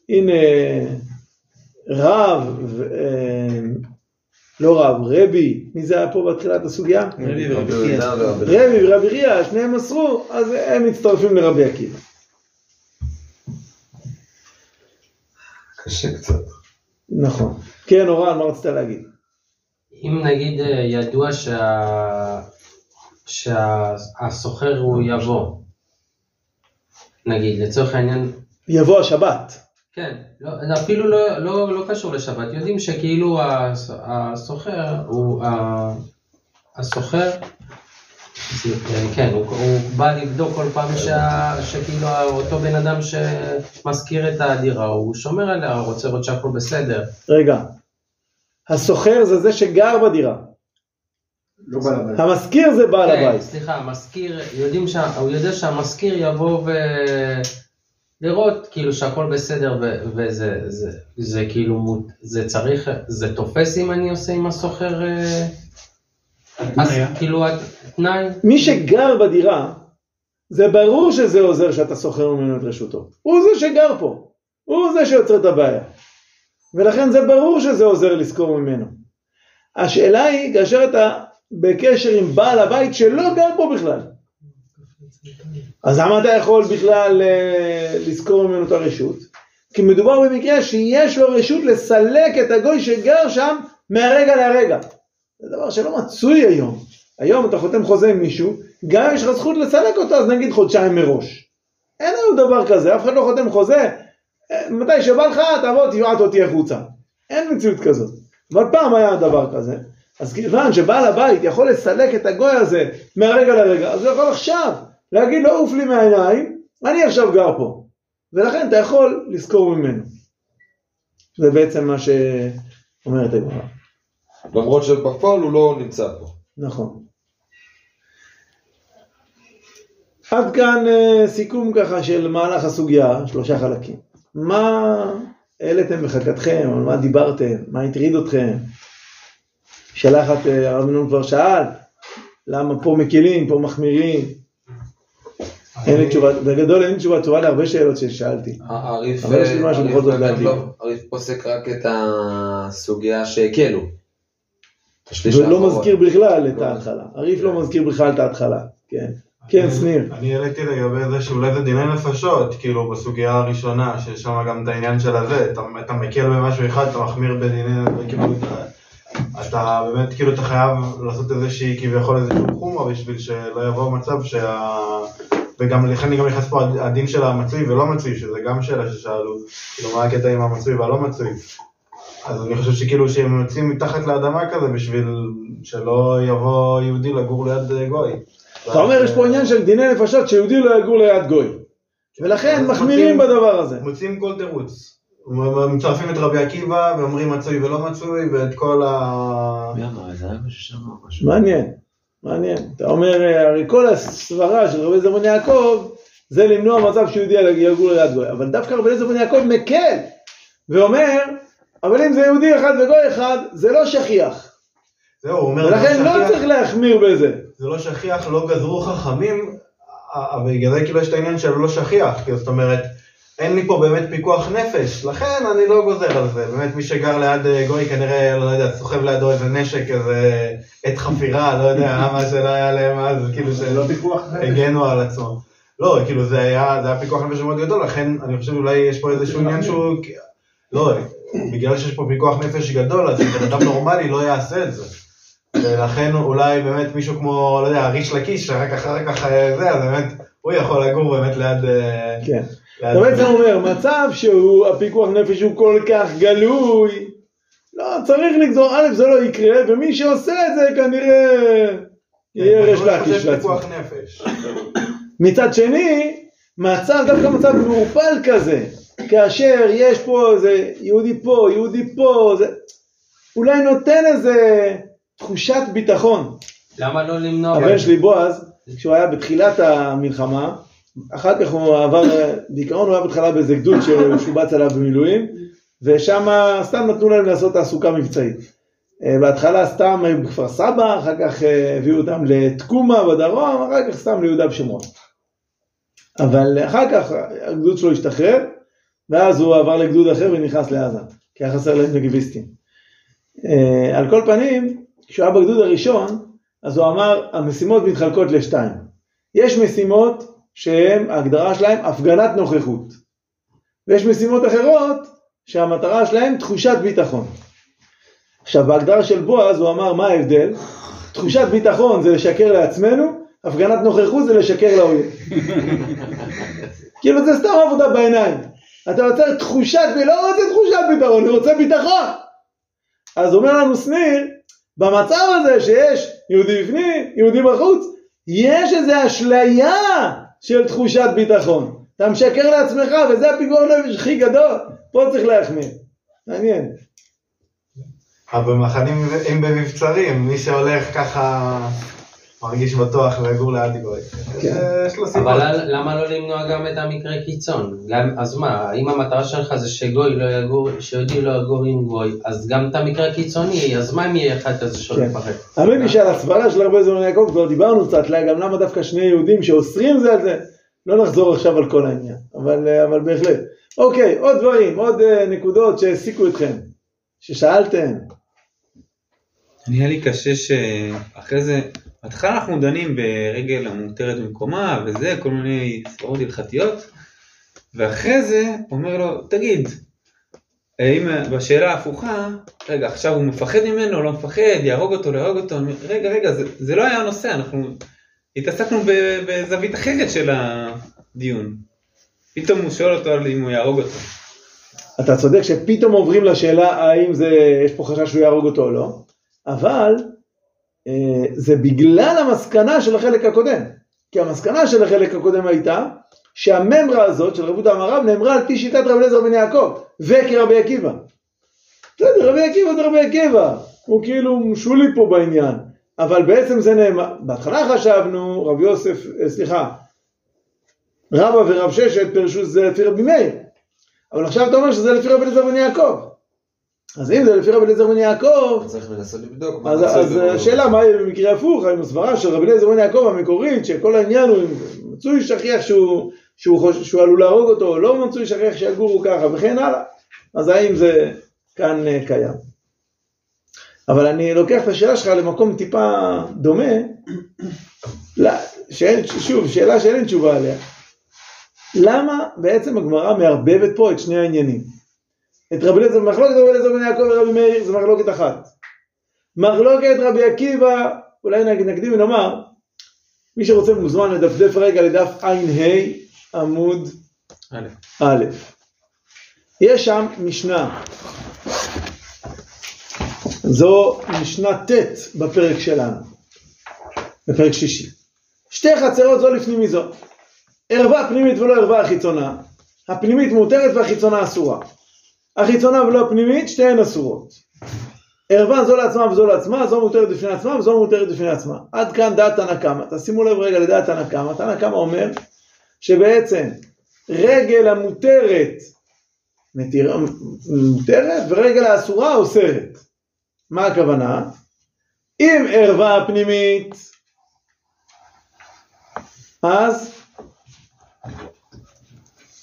הנה רב, ו- אה, לא רב, רבי, מי זה היה פה בתחילת הסוגיה? רבי ורבי רבי ורבי חייא, שניהם מסרו, אז הם מצטרפים לרבי עקיבא. קשה קצת. נכון. כן, אורן, מה רצית להגיד? אם נגיד אה, ידוע שה... שהסוחר הוא יבוא, נגיד, לצורך העניין, יבוא השבת. כן, לא, אפילו לא, לא, לא קשור לשבת, יודעים שכאילו הס- הסוחר הוא, ה- הסוחר, כן, הוא, הוא בא לבדוק כל פעם שה, שכאילו אותו בן אדם שמשכיר את הדירה, הוא שומר עליה, הוא רוצה לראות שהכל בסדר. רגע, הסוחר זה זה שגר בדירה. לא בעל הבית. המשכיר זה בעל כן, הבית. סליחה, המשכיר, יודעים שה, הוא יודע שהמשכיר יבוא ו... לראות כאילו שהכל בסדר ו- וזה זה, זה כאילו, מות- זה צריך, זה תופס אם אני עושה עם הסוחר, אה, אז כאילו התנאי, מי שגר בדירה, זה ברור שזה עוזר שאתה שוכר ממנו את רשותו. הוא זה שגר פה. הוא זה שיוצר את הבעיה. ולכן זה ברור שזה עוזר לשכור ממנו. השאלה היא, כאשר אתה בקשר עם בעל הבית שלא גר פה בכלל, אז למה אתה יכול בכלל אה, לשכור ממנו את הרשות? כי מדובר במקרה שיש לו רשות לסלק את הגוי שגר שם מהרגע להרגע. זה דבר שלא מצוי היום. היום אתה חותם חוזה עם מישהו, גם אם יש לך זכות לסלק אותו, אז נגיד חודשיים מראש. אין היום דבר כזה, אף אחד לא חותם חוזה. אה, מתי שבא לך, תבוא, תבעט אותי החוצה. אין מציאות כזאת. אבל פעם היה דבר כזה. אז כיוון שבעל הבית יכול לסלק את הגוי הזה מהרגע לרגע, אז הוא יכול עכשיו להגיד לו, עוף לי מהעיניים, אני עכשיו גר פה. ולכן אתה יכול לשכור ממנו. זה בעצם מה שאומרת הגמרא. למרות שבפועל הוא לא נמצא פה. נכון. עד כאן אה, סיכום ככה של מהלך הסוגיה, שלושה חלקים. מה העליתם בחכתכם, על מה דיברתם, מה הטריד אתכם? שאלה אחת אה, הרב מנון כבר שאל, למה פה מקלים, פה מחמירים? אין לי תשובה, בגדול אין לי תשובה טובה להרבה שאלות ששאלתי. הריף להגיד. לא- הריף פוסק רק את הסוגיה שהקלו. ולא. מזכיר בכלל את לא. ההתחלה. הריף לא מזכיר בכלל את ההתחלה. כן. כן, שניר. אני העליתי לגבי זה שאולי זה דיני נפשות, כאילו בסוגיה הראשונה, שיש שם גם את העניין של הזה, אתה, אתה מקל במשהו אחד, אתה מחמיר בדיני, כאילו, אתה, אתה באמת, כאילו, אתה חייב לעשות איזושהי, כביכול איזושהי חומרה בשביל שלא יבוא מצב שה... וגם לכן אני גם נכנס פה הד- הדין של המצוי ולא מצוי, שזה גם שאלה ששאלו, כאילו מה הקטע עם המצוי והלא מצוי. אז אני חושב שכאילו שהם יוצאים מתחת לאדמה כזה בשביל שלא יבוא יהודי לגור ליד אה, גוי. אתה אומר יש פה עניין של דיני נפשות שיהודי לא יגור ליד גוי. ולכן מחמירים בדבר הזה. מוצאים כל תירוץ. מצרפים את רבי עקיבא ואומרים מצוי ולא מצוי ואת כל ה... מי אמר את זה? היה מישהו שאמר משהו. מעניין, מעניין. אתה אומר, אה, הרי כל הסברה של רבי זמון יעקב זה למנוע מצב שיהודי יגור ליד גוי. אבל דווקא רבי זמון יעקב מקל ואומר, אבל אם זה יהודי אחד וגוי אחד, זה לא שכיח. זהו, הוא אומר, ולכן לא שכיח- צריך להחמיר בזה. זה לא שכיח, לא גזרו חכמים, אבל בגלל זה כאילו יש את העניין של לא שכיח, זאת אומרת, אין לי פה באמת פיקוח נפש, לכן אני לא גוזר על זה, באמת מי שגר ליד אה, גוי כנראה, לא יודע, סוחב לידו איזה נשק, איזה עת חפירה, לא יודע, (laughs) מה שלא היה להם אז, כאילו זה לא פיקוח נפש. שהגנו על עצמם. לא, כאילו זה היה, זה היה פיקוח נפש מאוד גדול, לכן אני חושב אולי יש פה איזשהו עניין שהוא, לא, בגלל שיש פה פיקוח נפש גדול, אז בן אדם נורמלי לא יעשה את זה. ולכן אולי באמת מישהו כמו, לא יודע, ריש לקיש, שרק אחר כך זה, אז באמת הוא יכול לגור באמת ליד... אה, כן. אתה בעצם אומר, מצב שהוא, הפיקוח נפש הוא כל כך גלוי, לא, צריך לגזור, א', זה לא יקרה, ומי שעושה את זה כנראה יהיה ריש אני חושב לקיש לעצמו. מצד שני, מצב, דווקא מצב מעורפל כזה, כאשר יש פה איזה יהודי פה, יהודי פה, זה אולי נותן איזה תחושת ביטחון. למה לא למנוע? הבן שלי בועז, כשהוא היה בתחילת המלחמה, אחר כך הוא עבר דיכאון, הוא היה בהתחלה באיזה גדוד ששובץ (laughs) עליו במילואים, ושם סתם נתנו להם לעשות תעסוקה מבצעית. אה, בהתחלה סתם היו בכפר סבא, אחר כך אה, הביאו אותם לתקומה בדרום, אחר כך סתם ליהודה ושומרון. אבל אחר כך הגדוד שלו השתחרר, ואז הוא עבר לגדוד אחר ונכנס לעזה, כי היה חסר להם נגביסטים. אה, על כל פנים, כשהוא היה בגדוד הראשון, אז הוא אמר, המשימות מתחלקות לשתיים. יש משימות שהן, ההגדרה שלהן, הפגנת נוכחות. ויש משימות אחרות שהמטרה שלהן תחושת ביטחון. עכשיו, בהגדרה של בועז הוא אמר, מה ההבדל? תחושת ביטחון זה לשקר לעצמנו, הפגנת נוכחות זה לשקר לאויב. כאילו זה סתם עבודה בעיניים. אתה יוצר תחושת, לא רוצה תחושת ביטחון, אני רוצה ביטחון. אז אומר לנו שניר, במצב הזה שיש יהודי בפנים, יהודי בחוץ, יש איזו אשליה של תחושת ביטחון. אתה משקר לעצמך וזה הפיגור נפש הכי גדול, פה צריך להחמיר. מעניין. אבל במחנים, אם במבצרים, מי שהולך ככה מרגיש בטוח לגור ליד גוי. כן. יש לו סיבות. אבל למה לא למנוע גם את המקרה קיצון? אז מה, אם המטרה שלך זה שגוי לא יגור, שיהודי לא יגור עם גוי, אז גם את המקרה הקיצוני, אז מה אם יהיה אחד כזה כן. שהולך לפחד? האמת היא שעל הסברה של הרבה זמן יעקב כבר דיברנו קצת, גם למה דווקא שני יהודים שאוסרים זה על זה, לא נחזור עכשיו על כל העניין, אבל, אה, אבל בהחלט. אוקיי, עוד דברים, עוד אה, נקודות שהעסיקו אתכם, ששאלתם. נהיה לי קשה שאחרי זה, בהתחלה אנחנו דנים ברגל המותרת במקומה וזה, כל מיני סברות הלכתיות, ואחרי זה אומר לו, תגיד, אם בשאלה ההפוכה, רגע, עכשיו הוא מפחד ממנו, לא מפחד, יהרוג אותו, יהרוג אותו, רגע, רגע, זה, זה לא היה הנושא, אנחנו התעסקנו בזווית אחרת של הדיון. פתאום הוא שואל אותו אם הוא יהרוג אותו. אתה צודק שפתאום עוברים לשאלה האם זה, יש פה חשש שהוא יהרוג אותו או לא, אבל זה בגלל המסקנה של החלק הקודם. כי המסקנה של החלק הקודם הייתה שהממרה הזאת של רבות המערב נאמרה על פי שיטת רבי אליעזר בן יעקב וכרבי עקיבא. בסדר, רבי עקיבא זה רבי עקיבא, הוא כאילו שולי פה בעניין, אבל בעצם זה נאמר, בהתחלה חשבנו, רבי יוסף, אה, סליחה, רבא ורב ששת פירשו שזה לפי רבי מאיר, אבל עכשיו אתה אומר שזה לפי רבי אליעזר בן יעקב. אז אם זה לפי רבי אליעזר בן יעקב, צריך לנסות לבדוק. מה אז. השאלה מה יהיה במקרה הפוך, האם הסברה של רבי אליעזר בן יעקב המקורית, שכל העניין הוא אם מצוי שכיח שהוא, שהוא, חוש, שהוא עלול להרוג אותו, או לא מצוי שכיח שיגורו ככה, וכן הלאה. אז האם זה כאן אה, קיים? אבל אני לוקח את השאלה שלך למקום טיפה דומה, לא, שאין, שוב, שאלה שאין תשובה עליה. למה בעצם הגמרא מערבבת פה את שני העניינים? את רבי אליעזר, מחלוקת רבי אליעזר בן יעקב ורבי מאיר זה מחלוקת אחת. מחלוקת רבי עקיבא, אולי נק- נקדים ונאמר, מי שרוצה מוזמן לדפדף רגע לדף ע"ה עמוד א'. יש שם משנה. זו משנה ט' בפרק שלנו, בפרק שישי. שתי חצרות זו לפנים מזו. ערווה פנימית ולא ערווה חיצונה. הפנימית מותרת והחיצונה אסורה. החיצונה ולא הפנימית, שתיהן אסורות. ערווה זו לעצמה וזו לעצמה, זו מותרת בפני עצמה וזו מותרת בפני עצמה. עד כאן דעת תנא קמא. תשימו לב רגע לדעת תנא קמא. תנא קמא אומר שבעצם רגל המותרת מתיר, מותרת ורגל האסורה אוסרת. מה הכוונה? אם ערווה פנימית, אז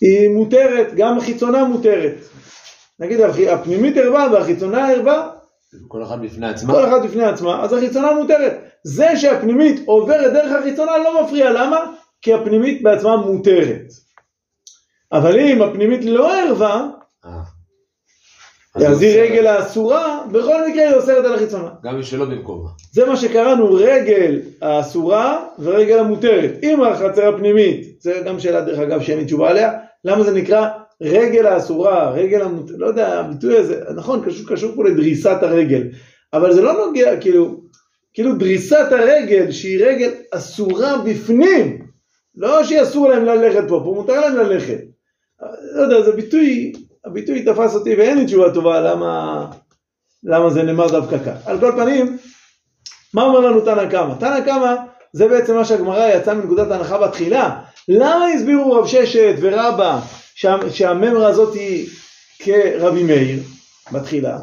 היא מותרת, גם החיצונה מותרת. נגיד הפנימית ערווה והחיצונה ערווה, כל אחד בפני עצמה. כל אחת בפני עצמה, אז החיצונה מותרת. זה שהפנימית עוברת דרך החיצונה לא מפריע, למה? כי הפנימית בעצמה מותרת. אבל אם הפנימית לא ערווה, אה. אז היא רגל האסורה, בכל מקרה היא אוסרת על החיצונה. גם שלא במקומה. זה מה שקראנו רגל האסורה ורגל המותרת. אם החצר הפנימית, זה גם שאלה דרך אגב שאין לי תשובה עליה, למה זה נקרא רגל האסורה, רגל המותרת, לא יודע, הביטוי הזה, נכון, קשור, קשור פה לדריסת הרגל, אבל זה לא נוגע, כאילו, כאילו דריסת הרגל שהיא רגל אסורה בפנים, לא שאסור להם ללכת פה, פה מותר להם ללכת. לא יודע, זה ביטוי, הביטוי תפס אותי ואין לי תשובה טובה למה, למה זה נאמר דווקא כך. על כל פנים, מה אומר לנו תנא קמא? תנא קמא זה בעצם מה שהגמרא יצאה מנקודת ההנחה בתחילה. למה הסבירו רב ששת ורבא שהממרה הזאת היא כרבי מאיר בתחילה?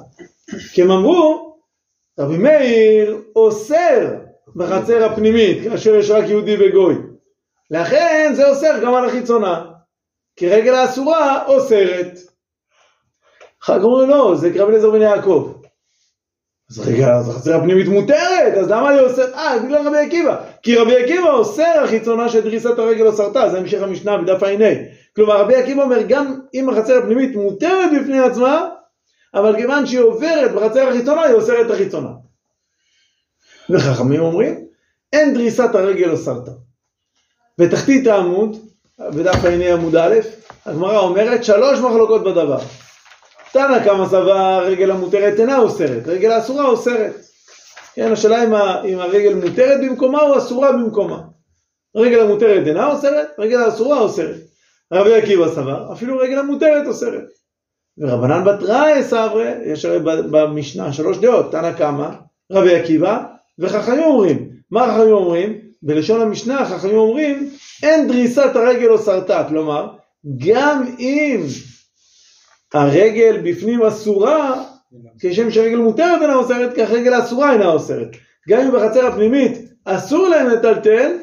כי הם אמרו, רבי מאיר אוסר בחצר הפנימית כאשר יש רק יהודי וגוי. לכן זה אוסר גם על החיצונה. כי רגל האסורה אוסרת. אחר כך אומרים לא, זה קרב אליעזר בן יעקב. אז רגע, אז החצר הפנימית מותרת, אז למה אני אוסר? אה, בגלל רבי עקיבא. כי רבי עקיבא אוסר החיצונה של דריסת הרגל אוסרתה, זה המשך המשנה בדף ע"ה. כלומר, רבי עקיבא אומר, גם אם החצר הפנימית מותרת בפני עצמה, אבל כיוון שהיא עוברת בחצר החיצונה, היא אוסרת החיצונה. וחכמים אומרים, אין דריסת הרגל אוסרתה. בתחתית העמוד, בדף ע"ה עמוד א', הגמרא אומרת שלוש מחלוקות בדבר. תנא כמה סבר רגל המותרת אינה אוסרת, רגל האסורה אוסרת. כן, השאלה אם, ה, אם הרגל מותרת במקומה או אסורה במקומה. רגל המותרת אינה אוסרת, רגל האסורה אוסרת. רבי עקיבא סבר, אפילו רגל המותרת אוסרת. ורבנן בתראי סברי, יש הרי במשנה שלוש דעות, תנא קמא, רבי עקיבא, וחכמים אומרים. מה חכמים אומרים? בלשון המשנה חכמים אומרים, אין דריסת הרגל אוסרתה, כלומר, גם אם הרגל בפנים אסורה, כשם שהרגל מותרת אינה אוסרת, כך רגל אסורה אינה אוסרת. גם אם בחצר הפנימית אסור להם לטלטל,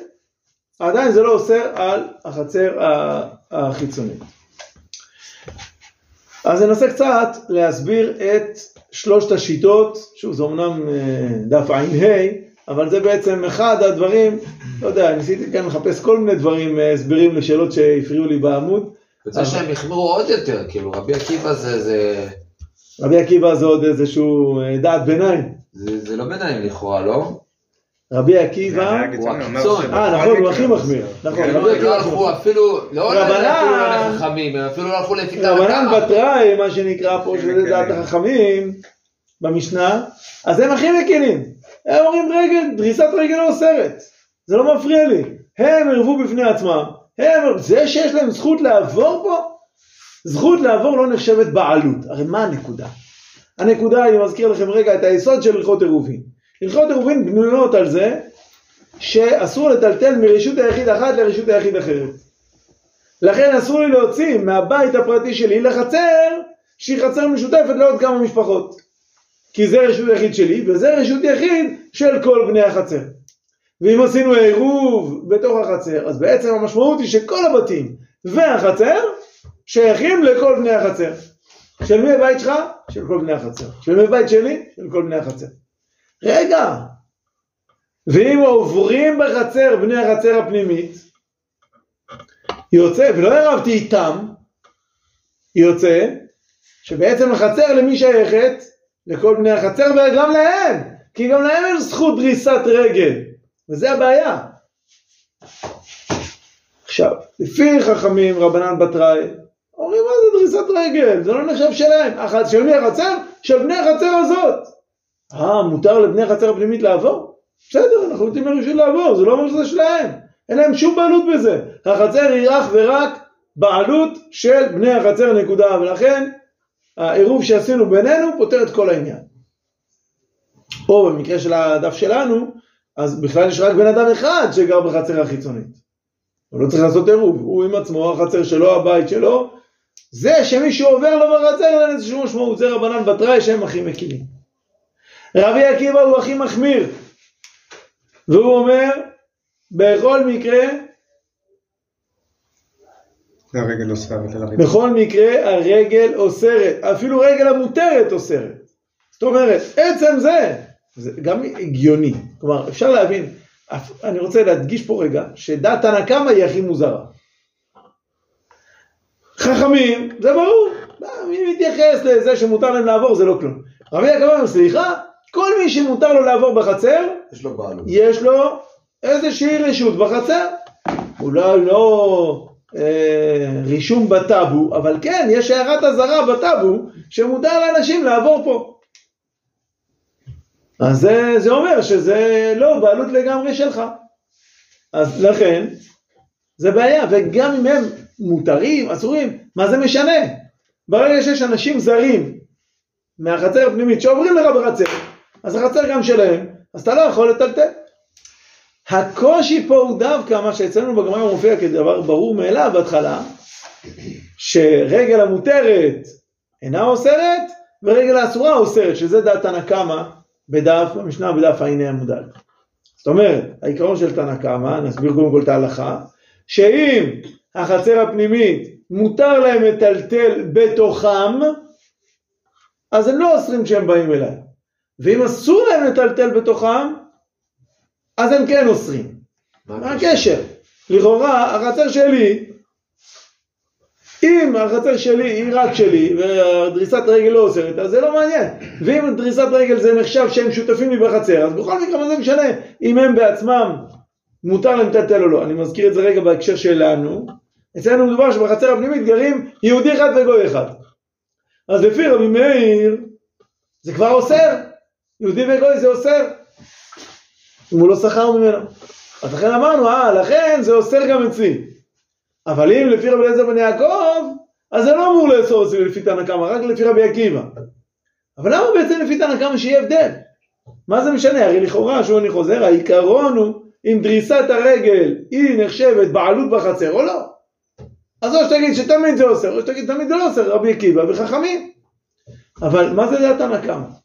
עדיין זה לא אוסר על החצר החיצונית. אז ננסה קצת להסביר את שלושת השיטות, שוב זה אמנם אה, דף ע"ה, אבל זה בעצם אחד הדברים, לא יודע, ניסיתי כאן לחפש כל מיני דברים, אה, הסברים לשאלות שהפריעו לי בעמוד. וזה שהם החמירו עוד יותר, כאילו רבי עקיבא זה, זה, רבי עקיבא זה עוד איזשהו אה, דעת ביניים. זה, זה לא ביניים לכאורה, לא? רבי עקיבא, הוא הקיצון. אה נכון, הוא הכי מחמיר. נכון, כאילו, רבי הם לא עקיבא. הלכו אפילו, לא רבנן- אפילו לחכמים, הם אפילו לא הלכו לפי תנא רבנן. בתראי, מה שנקרא פה, שזה כן. דעת החכמים במשנה, אז הם הכי מקלים. הם אומרים רגל, דריסת רגל לא אוסרת. זה לא מפריע לי. הם ערבו בפני עצמם. הם, זה שיש להם זכות לעבור פה, זכות לעבור לא נחשבת בעלות. הרי מה הנקודה? הנקודה, אני מזכיר לכם רגע את היסוד של הלכות עירובין. הלכות עירובין בנויות על זה שאסור לטלטל מרשות היחיד אחת לרשות היחיד אחרת. לכן אסור לי להוציא מהבית הפרטי שלי לחצר שהיא חצר משותפת לעוד כמה משפחות. כי זה רשות יחיד שלי וזה רשות יחיד של כל בני החצר. ואם עשינו עירוב בתוך החצר, אז בעצם המשמעות היא שכל הבתים והחצר שייכים לכל בני החצר. של מי הבית שלך? של כל בני החצר. של מי הבית שלי? של כל בני החצר. רגע, ואם עוברים בחצר בני החצר הפנימית, יוצא, ולא ערבתי איתם, יוצא שבעצם החצר למי שייכת? לכל בני החצר וגם להם, כי גם להם יש זכות דריסת רגל, וזה הבעיה. עכשיו, לפי חכמים רבנן בתראי, אומרים מה זה דריסת רגל, זה לא נחשב שלהם, של מי החצר? של בני החצר הזאת. אה, מותר לבני החצר הפנימית לעבור? בסדר, אנחנו נותנים להם רשות לעבור, זה לא אומר שזה שלהם, אין להם שום בעלות בזה. החצר היא אך ורק בעלות של בני החצר נקודה, ולכן העירוב שעשינו בינינו פותר את כל העניין. או במקרה של הדף שלנו, אז בכלל יש רק בן אדם אחד שגר בחצר החיצונית. הוא לא צריך לעשות עירוב, הוא עם עצמו, החצר שלו, הבית שלו. זה שמישהו עובר לו בחצר, אין שום משמעות, זה רבנן בתראי שהם הכי מקימים. רבי עקיבא הוא הכי מחמיר, והוא אומר, בכל מקרה, הרגל אוסרת על הריבון. בכל מקרה הרגל אוסרת, אפילו רגל המותרת אוסרת. זאת אומרת, עצם זה, זה גם הגיוני. כלומר, אפשר להבין, אני רוצה להדגיש פה רגע, שדת תנא קמא היא הכי מוזרה. חכמים, זה ברור, מי מתייחס לזה שמותר להם לעבור זה לא כלום. רבי יעקב אומר, סליחה, כל מי שמותר לו לעבור בחצר, יש לו בעלות. יש לו איזושהי רשות בחצר. אולי לא אה, רישום בטאבו, אבל כן, יש הערת אזהרה בטאבו שמותר לאנשים לעבור פה. אז זה, זה אומר שזה לא בעלות לגמרי שלך. אז לכן, זה בעיה, וגם אם הם מותרים, אסורים, מה זה משנה? ברגע שיש אנשים זרים מהחצר הפנימית שעוברים לך בחצר, אז החצר גם שלהם, אז אתה לא יכול לטלטל. הקושי פה הוא דווקא מה שאצלנו בגמרא מופיע כדבר ברור מאליו בהתחלה, שרגל המותרת אינה אוסרת, ורגל האסורה אוסרת, שזה דעת תנא קמא בדף, במשנה בדף ע"ה עמוד א'. זאת אומרת, העיקרון של תנא קמא, נסביר קודם כל את ההלכה, שאם החצר הפנימית מותר להם לטלטל בתוכם, אז הם לא אוסרים כשהם באים אליי. ואם אסור להם לטלטל בתוכם, אז הם כן אוסרים. מה הקשר? לכאורה, החצר שלי, אם החצר שלי היא רק שלי, ודריסת רגל לא אוסרת, אז זה לא מעניין. ואם דריסת רגל זה נחשב שהם שותפים לי בחצר, אז בכל מקרה מה זה משנה אם הם בעצמם מותר להם לטלטל או לא. אני מזכיר את זה רגע בהקשר שלנו. אצלנו מדובר שבחצר הפנימית גרים יהודי אחד וגוי אחד. אז לפי רבי מאיר, זה כבר אוסר. יהודי וגוי זה אוסר. אם הוא לא שכר ממנו. אז לכן אמרנו, אה, לכן זה אוסר גם אצלי. אבל אם לפי רבי אליעזר בן יעקב, אז זה לא אמור לאסור אצלי לפי תנא קמא, רק לפי רבי עקיבא. אבל למה בעצם לפי תנא קמא שיהיה הבדל? מה זה משנה? הרי לכאורה, שוב אני חוזר, העיקרון הוא אם דריסת הרגל היא נחשבת בעלות בחצר או לא. אז או שתגיד שתמיד זה אוסר, או שתגיד תמיד זה לא אוסר, רבי עקיבא וחכמים. אבל מה זה דעת קמא?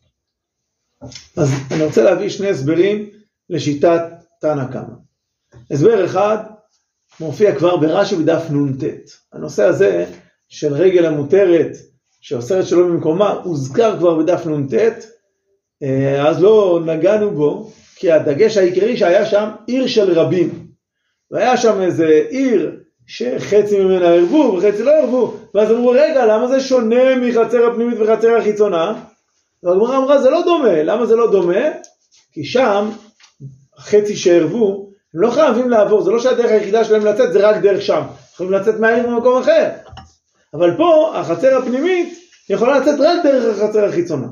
אז אני רוצה להביא שני הסברים לשיטת תנא קמא. הסבר אחד מופיע כבר ברש"י בדף נ"ט. הנושא הזה של רגל המותרת שאוסרת שלא במקומה הוזכר כבר בדף נ"ט, אה, אז לא נגענו בו, כי הדגש העיקרי שהיה שם עיר של רבים. והיה שם איזה עיר שחצי ממנה ערבו וחצי לא ערבו, ואז אמרו רגע למה זה שונה מחצר הפנימית וחצר החיצונה? והגמרא אמרה זה לא דומה, למה זה לא דומה? כי שם החצי שערבו הם לא חייבים לעבור, זה לא שהדרך היחידה שלהם לצאת זה רק דרך שם, יכולים לצאת מהעיר במקום אחר. אבל פה החצר הפנימית יכולה לצאת רק דרך החצר החיצונה.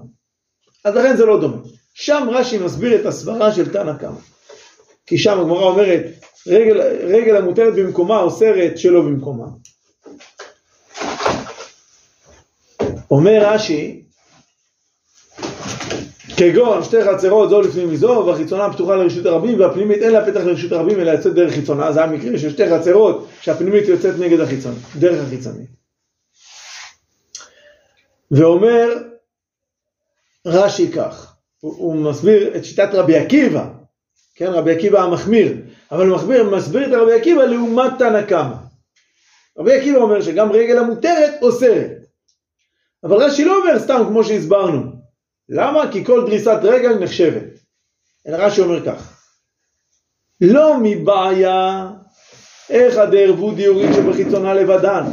אז לכן זה לא דומה. שם רש"י מסביר את הסברה של תנא קמא. כי שם הגמרא אומרת, רגל, רגל המותרת במקומה אוסרת שלא במקומה. אומר רש"י, כגון שתי חצרות זו לפנים מזו והחיצונה פתוחה לרשות הרבים והפנימית אין לה פתח לרשות הרבים אלא יוצאת דרך חיצונה. זה המקרה של שתי חצרות שהפנימית יוצאת נגד החיצון, דרך החיצוני ואומר רש"י כך הוא, הוא מסביר את שיטת רבי עקיבא כן? רבי עקיבא המחמיר. אבל הוא מסביר, מסביר את רבי עקיבא לעומת תנא קמא. רבי עקיבא אומר שגם רגל המותרת אוסרת. אבל רש"י לא אומר סתם כמו שהסברנו למה? כי כל דריסת רגל נחשבת. אלא רש"י אומר כך, לא מבעיה איך הדערבו דיורים שבחיצונה לבדן,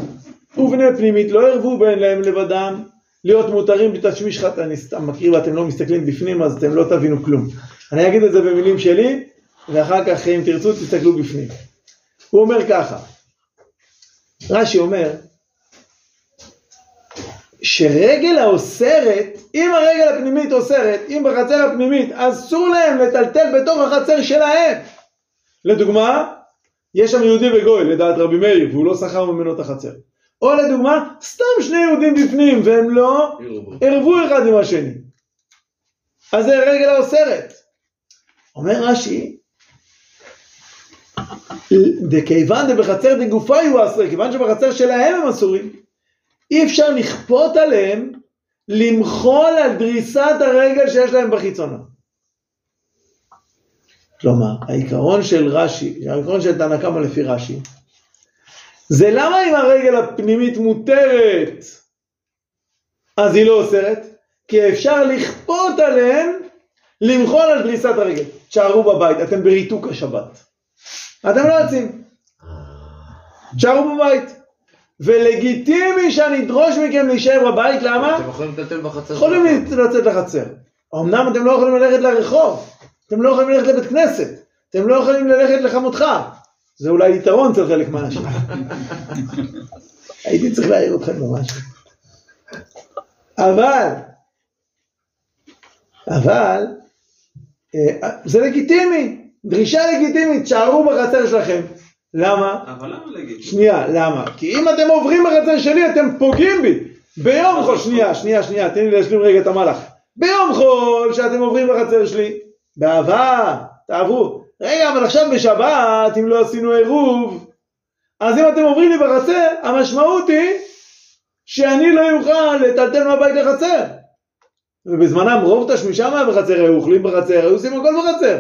ובני פנימית לא ערבו בין להם לבדן, להיות מותרים בתשמיש חת, אני סתם מקריא ואתם לא מסתכלים בפנים אז אתם לא תבינו כלום. אני אגיד את זה במילים שלי, ואחר כך אם תרצו תסתכלו בפנים. הוא אומר ככה, רש"י אומר, שרגל האוסרת, אם הרגל הפנימית אוסרת, אם בחצר הפנימית אסור להם לטלטל בתוך החצר שלהם. לדוגמה, יש שם יהודי וגוי לדעת רבי מאיר והוא לא שכר ממנו את החצר. או לדוגמה, סתם שני יהודים בפנים והם לא ערבו אחד עם השני. אז זה רגל האוסרת. אומר רש"י, דכיוון דבחצר דגופי הוא אסר, כיוון שבחצר שלהם הם אסורים. אי אפשר לכפות עליהם למחול על דריסת הרגל שיש להם בחיצונה. כלומר, העיקרון של רש"י, העיקרון של תנא קמא לפי רש"י, זה למה אם הרגל הפנימית מותרת, אז היא לא אוסרת? כי אפשר לכפות עליהם למחול על דריסת הרגל. תשארו בבית, אתם בריתוק השבת. אתם לא יוצאים. תשארו בבית. ולגיטימי שאני אדרוש מכם להישאר בבית, למה? אתם יכולים לטלטל בחצר יכולים. לצאת לחצר. אמנם אתם לא יכולים ללכת לרחוב, אתם לא יכולים ללכת לבית כנסת, אתם לא יכולים ללכת לחמותך. זה אולי יתרון אצל חלק מהאנשים. הייתי צריך להעיר אתכם במשהו. אבל, אבל, אה, זה לגיטימי, דרישה לגיטימית, תשארו בחצר שלכם. למה? אבל למה להגיד? שנייה, למה? כי אם אתם עוברים בחצר שלי אתם פוגעים בי. ביום חול, שנייה, שנייה, שנייה, תן לי להשלים רגע את המהלך. ביום חול שאתם עוברים בחצר שלי, באהבה, תעברו. רגע, אבל עכשיו בשבת, אם לא עשינו עירוב, אז אם אתם עוברים לי בחצר, המשמעות היא שאני לא אוכל לטלטל מהבית לחצר. ובזמנם רוב תשמישם היה בחצר, היו אוכלים בחצר, היו עושים הכל בחצר.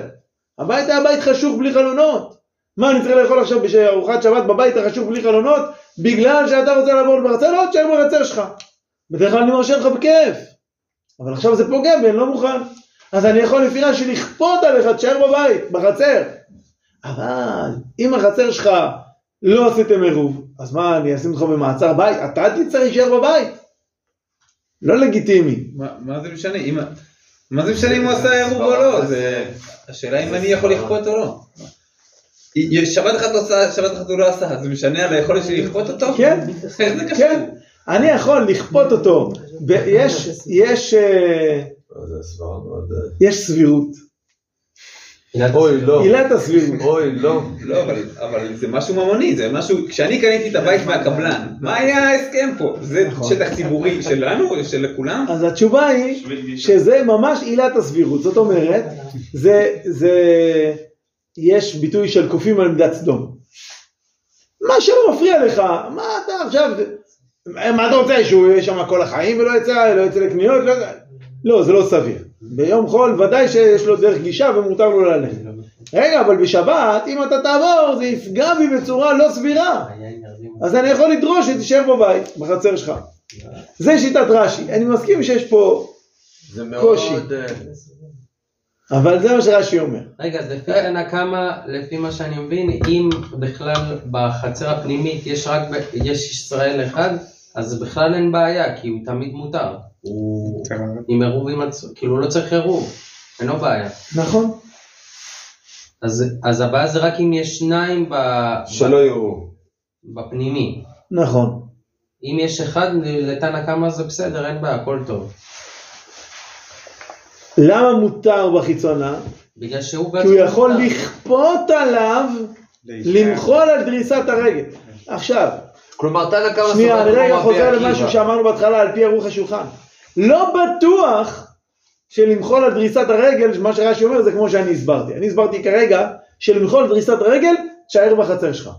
הבית היה בית חשוך בלי חלונות. מה אני צריך לאכול עכשיו בארוחת שבת בבית החשוך בלי חלונות בגלל שאתה רוצה לעבור בחצר? לא, תשאר בחצר שלך. בדרך כלל אני מרשה לך בכיף. אבל עכשיו זה פוגע בי, אני לא מוכן. אז אני יכול לפי רש"י לכפות עליך, תשאר בבית, בחצר. אבל אם החצר שלך לא עשיתם עירוב, אז מה, אני אשים אותך במעצר בית? אתה תצטרך להישאר בבית. לא לגיטימי. מה מה זה משנה? אם- מה זה משנה אם הוא עשה עירוב או לא? זה- השאלה אם אני יכול לכפות או לא. יש- שבת אחת לא עשה, שבת אחת הוא לא עשה, זה משנה על היכולת שלי לכפות אותו? כן? כן. אני יכול לכפות אותו. יש, יש, אה, מאוד... יש סבירות. אוי, לא. עילת הסבירות. אוי, לא. לא, אבל, אבל זה משהו ממוני, זה משהו, כשאני קניתי את הבית מהקבלן, מה היה ההסכם פה? זה שטח ציבורי שלנו של כולם? אז התשובה היא שזה ממש עילת הסבירות. זאת אומרת, זה, זה, יש ביטוי של קופים על מידת סדום. מה שלא מפריע לך, מה אתה עכשיו, מה אתה רוצה, שהוא יהיה שם כל החיים ולא יצא, לא יצא לקניות? לא, לא, זה לא סביר. ביום חול ודאי שיש לו דרך גישה ומותר לו ללכת. רגע, אבל בשבת, אם אתה תעבור, זה יפגע בי בצורה לא סבירה. אז אני יכול לדרוש שתישאר בבית, בחצר שלך. זה שיטת רש"י. אני מסכים שיש פה זה קושי. מאוד... אבל זה מה שרש"י אומר. רגע, אז לפי הנקמה, לפי מה שאני מבין, אם בכלל בחצר הפנימית יש רק, ב- יש ישראל אחד, אז בכלל אין בעיה, כי הוא תמיד מותר. הוא עם עירוב עם עצמו, כאילו לא צריך עירוב, אין לו בעיה. נכון. אז, אז הבעיה זה רק אם יש שניים ב, שלא יראו. בפנימי. נכון. אם יש אחד, לתנא קמא זה בסדר, אין בעיה, הכל טוב. למה מותר בחיצונה? בגלל שהוא כי הוא יכול מותר. לכפות עליו למחול על דריסת הרגל. עכשיו, כלומר, תנא קמא שנייה, אני רגע חוזר. למשהו שאמרנו בהתחלה על פי ערוך השולחן. לא בטוח שלמחול על דריסת הרגל, מה שרש"י אומר זה כמו שאני הסברתי. אני הסברתי כרגע שלמחול על דריסת הרגל, תשאר בחצר שלך.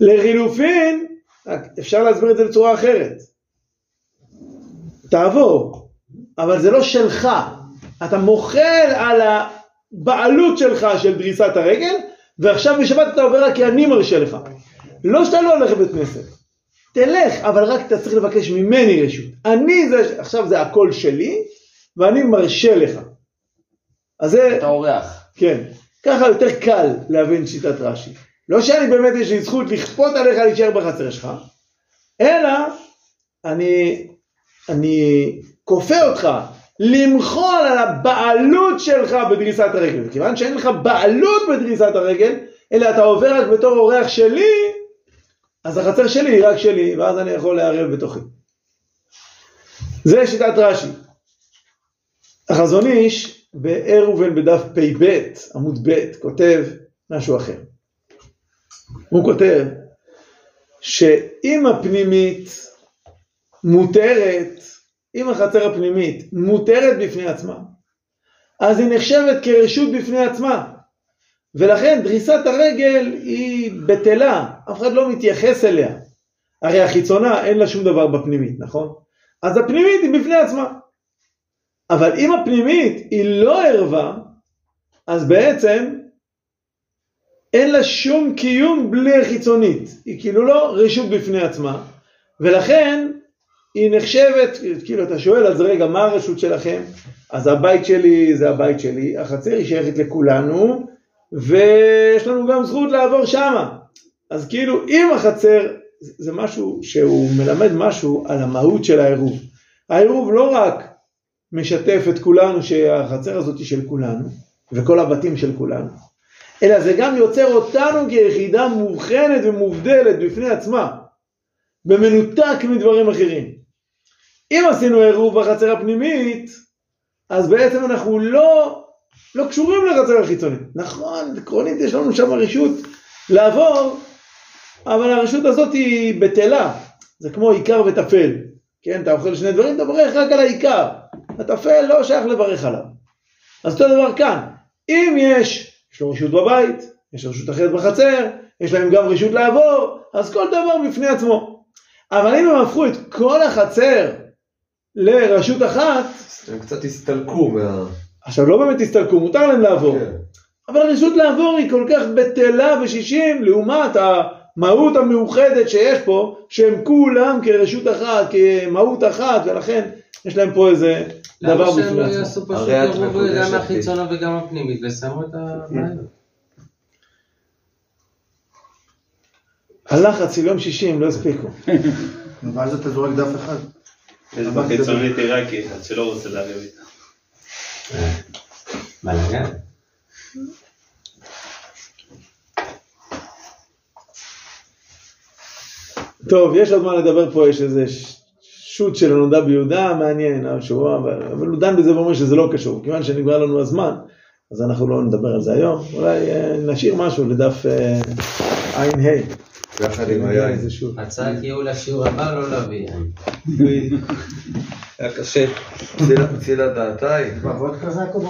לחילופין, אפשר להסביר את זה בצורה אחרת. תעבור, אבל זה לא שלך. אתה מוחל על הבעלות שלך של דריסת הרגל, ועכשיו בשבת אתה עובר רק כי אני מרשה לך. לא שאתה לא הולך לבית כנסת. תלך, אבל רק אתה צריך לבקש ממני רשות. אני זה, עכשיו זה הכל שלי, ואני מרשה לך. אז זה... אתה אורח. כן. ככה יותר קל להבין שיטת רש"י. לא שאני באמת יש לי זכות לכפות עליך להישאר בחצר שלך, אלא אני, אני כופה אותך למחול על הבעלות שלך בדריסת הרגל. כיוון שאין לך בעלות בדריסת הרגל, אלא אתה עובר רק בתור אורח שלי, אז החצר שלי היא רק שלי, ואז אני יכול לערב בתוכי. זה שיטת רש"י. החזון איש בעירובין בדף פ"ב, עמוד ב', כותב משהו אחר. הוא כותב שאם הפנימית מותרת, אם החצר הפנימית מותרת בפני עצמה, אז היא נחשבת כרשות בפני עצמה. ולכן דריסת הרגל היא בטלה, אף אחד לא מתייחס אליה. הרי החיצונה אין לה שום דבר בפנימית, נכון? אז הפנימית היא בפני עצמה. אבל אם הפנימית היא לא ערווה, אז בעצם אין לה שום קיום בלי החיצונית. היא כאילו לא רשות בפני עצמה, ולכן היא נחשבת, כאילו אתה שואל אז רגע מה הרשות שלכם? אז הבית שלי זה הבית שלי, החצר היא שייכת לכולנו, ויש לנו גם זכות לעבור שמה. אז כאילו אם החצר זה משהו שהוא מלמד משהו על המהות של העירוב. העירוב לא רק משתף את כולנו שהחצר הזאת היא של כולנו, וכל הבתים של כולנו, אלא זה גם יוצר אותנו כיחידה מובחנת ומובדלת בפני עצמה, במנותק מדברים אחרים. אם עשינו עירוב בחצר הפנימית, אז בעצם אנחנו לא, לא קשורים לחצר החיצונית. נכון, עקרונית יש לנו שם רשות לעבור, אבל הרשות הזאת היא בטלה, זה כמו עיקר וטפל, כן, אתה אוכל שני דברים, אתה מברך רק על העיקר, הטפל לא שייך לברך עליו. אז אותו דבר כאן, אם יש, יש לו רשות בבית, יש רשות אחרת בחצר, יש להם גם רשות לעבור, אז כל דבר בפני עצמו. אבל אם הם הפכו את כל החצר לרשות אחת, הם קצת הסתלקו מה... עכשיו לא באמת הסתלקו, מותר להם לעבור. כן. אבל הרשות לעבור היא כל כך בטלה ושישים לעומת המהות המאוחדת שיש פה, שהם כולם כרשות אחת, כמהות אחת, ולכן יש להם פה איזה דבר למה שהם בפני לא עצמו. יעשו פשוט הרי את עירוב גם החיצונה וגם הפנימית ושמו את הבעיה? הלחץ של יום שישי הם לא הספיקו. ואז אתה זורק דף אחד. יש בחיצונית עיראקי אחד שלא רוצה להריב איתה. בלאגן. טוב, יש עוד מה לדבר פה, יש איזה ש- שוט של הנודע ביהודה, מעניין, השבוע, אבל אבל הוא דן בזה ואומר שזה לא קשור. כיוון שנגמר לנו הזמן, אז אנחנו לא נדבר על זה היום. אולי אה, נשאיר משהו לדף אה, ע"ה. יחד עם היין. הצעת ייעול לשיעור הבא לא להביא. (laughs) היה קשה. צילה דעתיי. וודקה זה הקודם.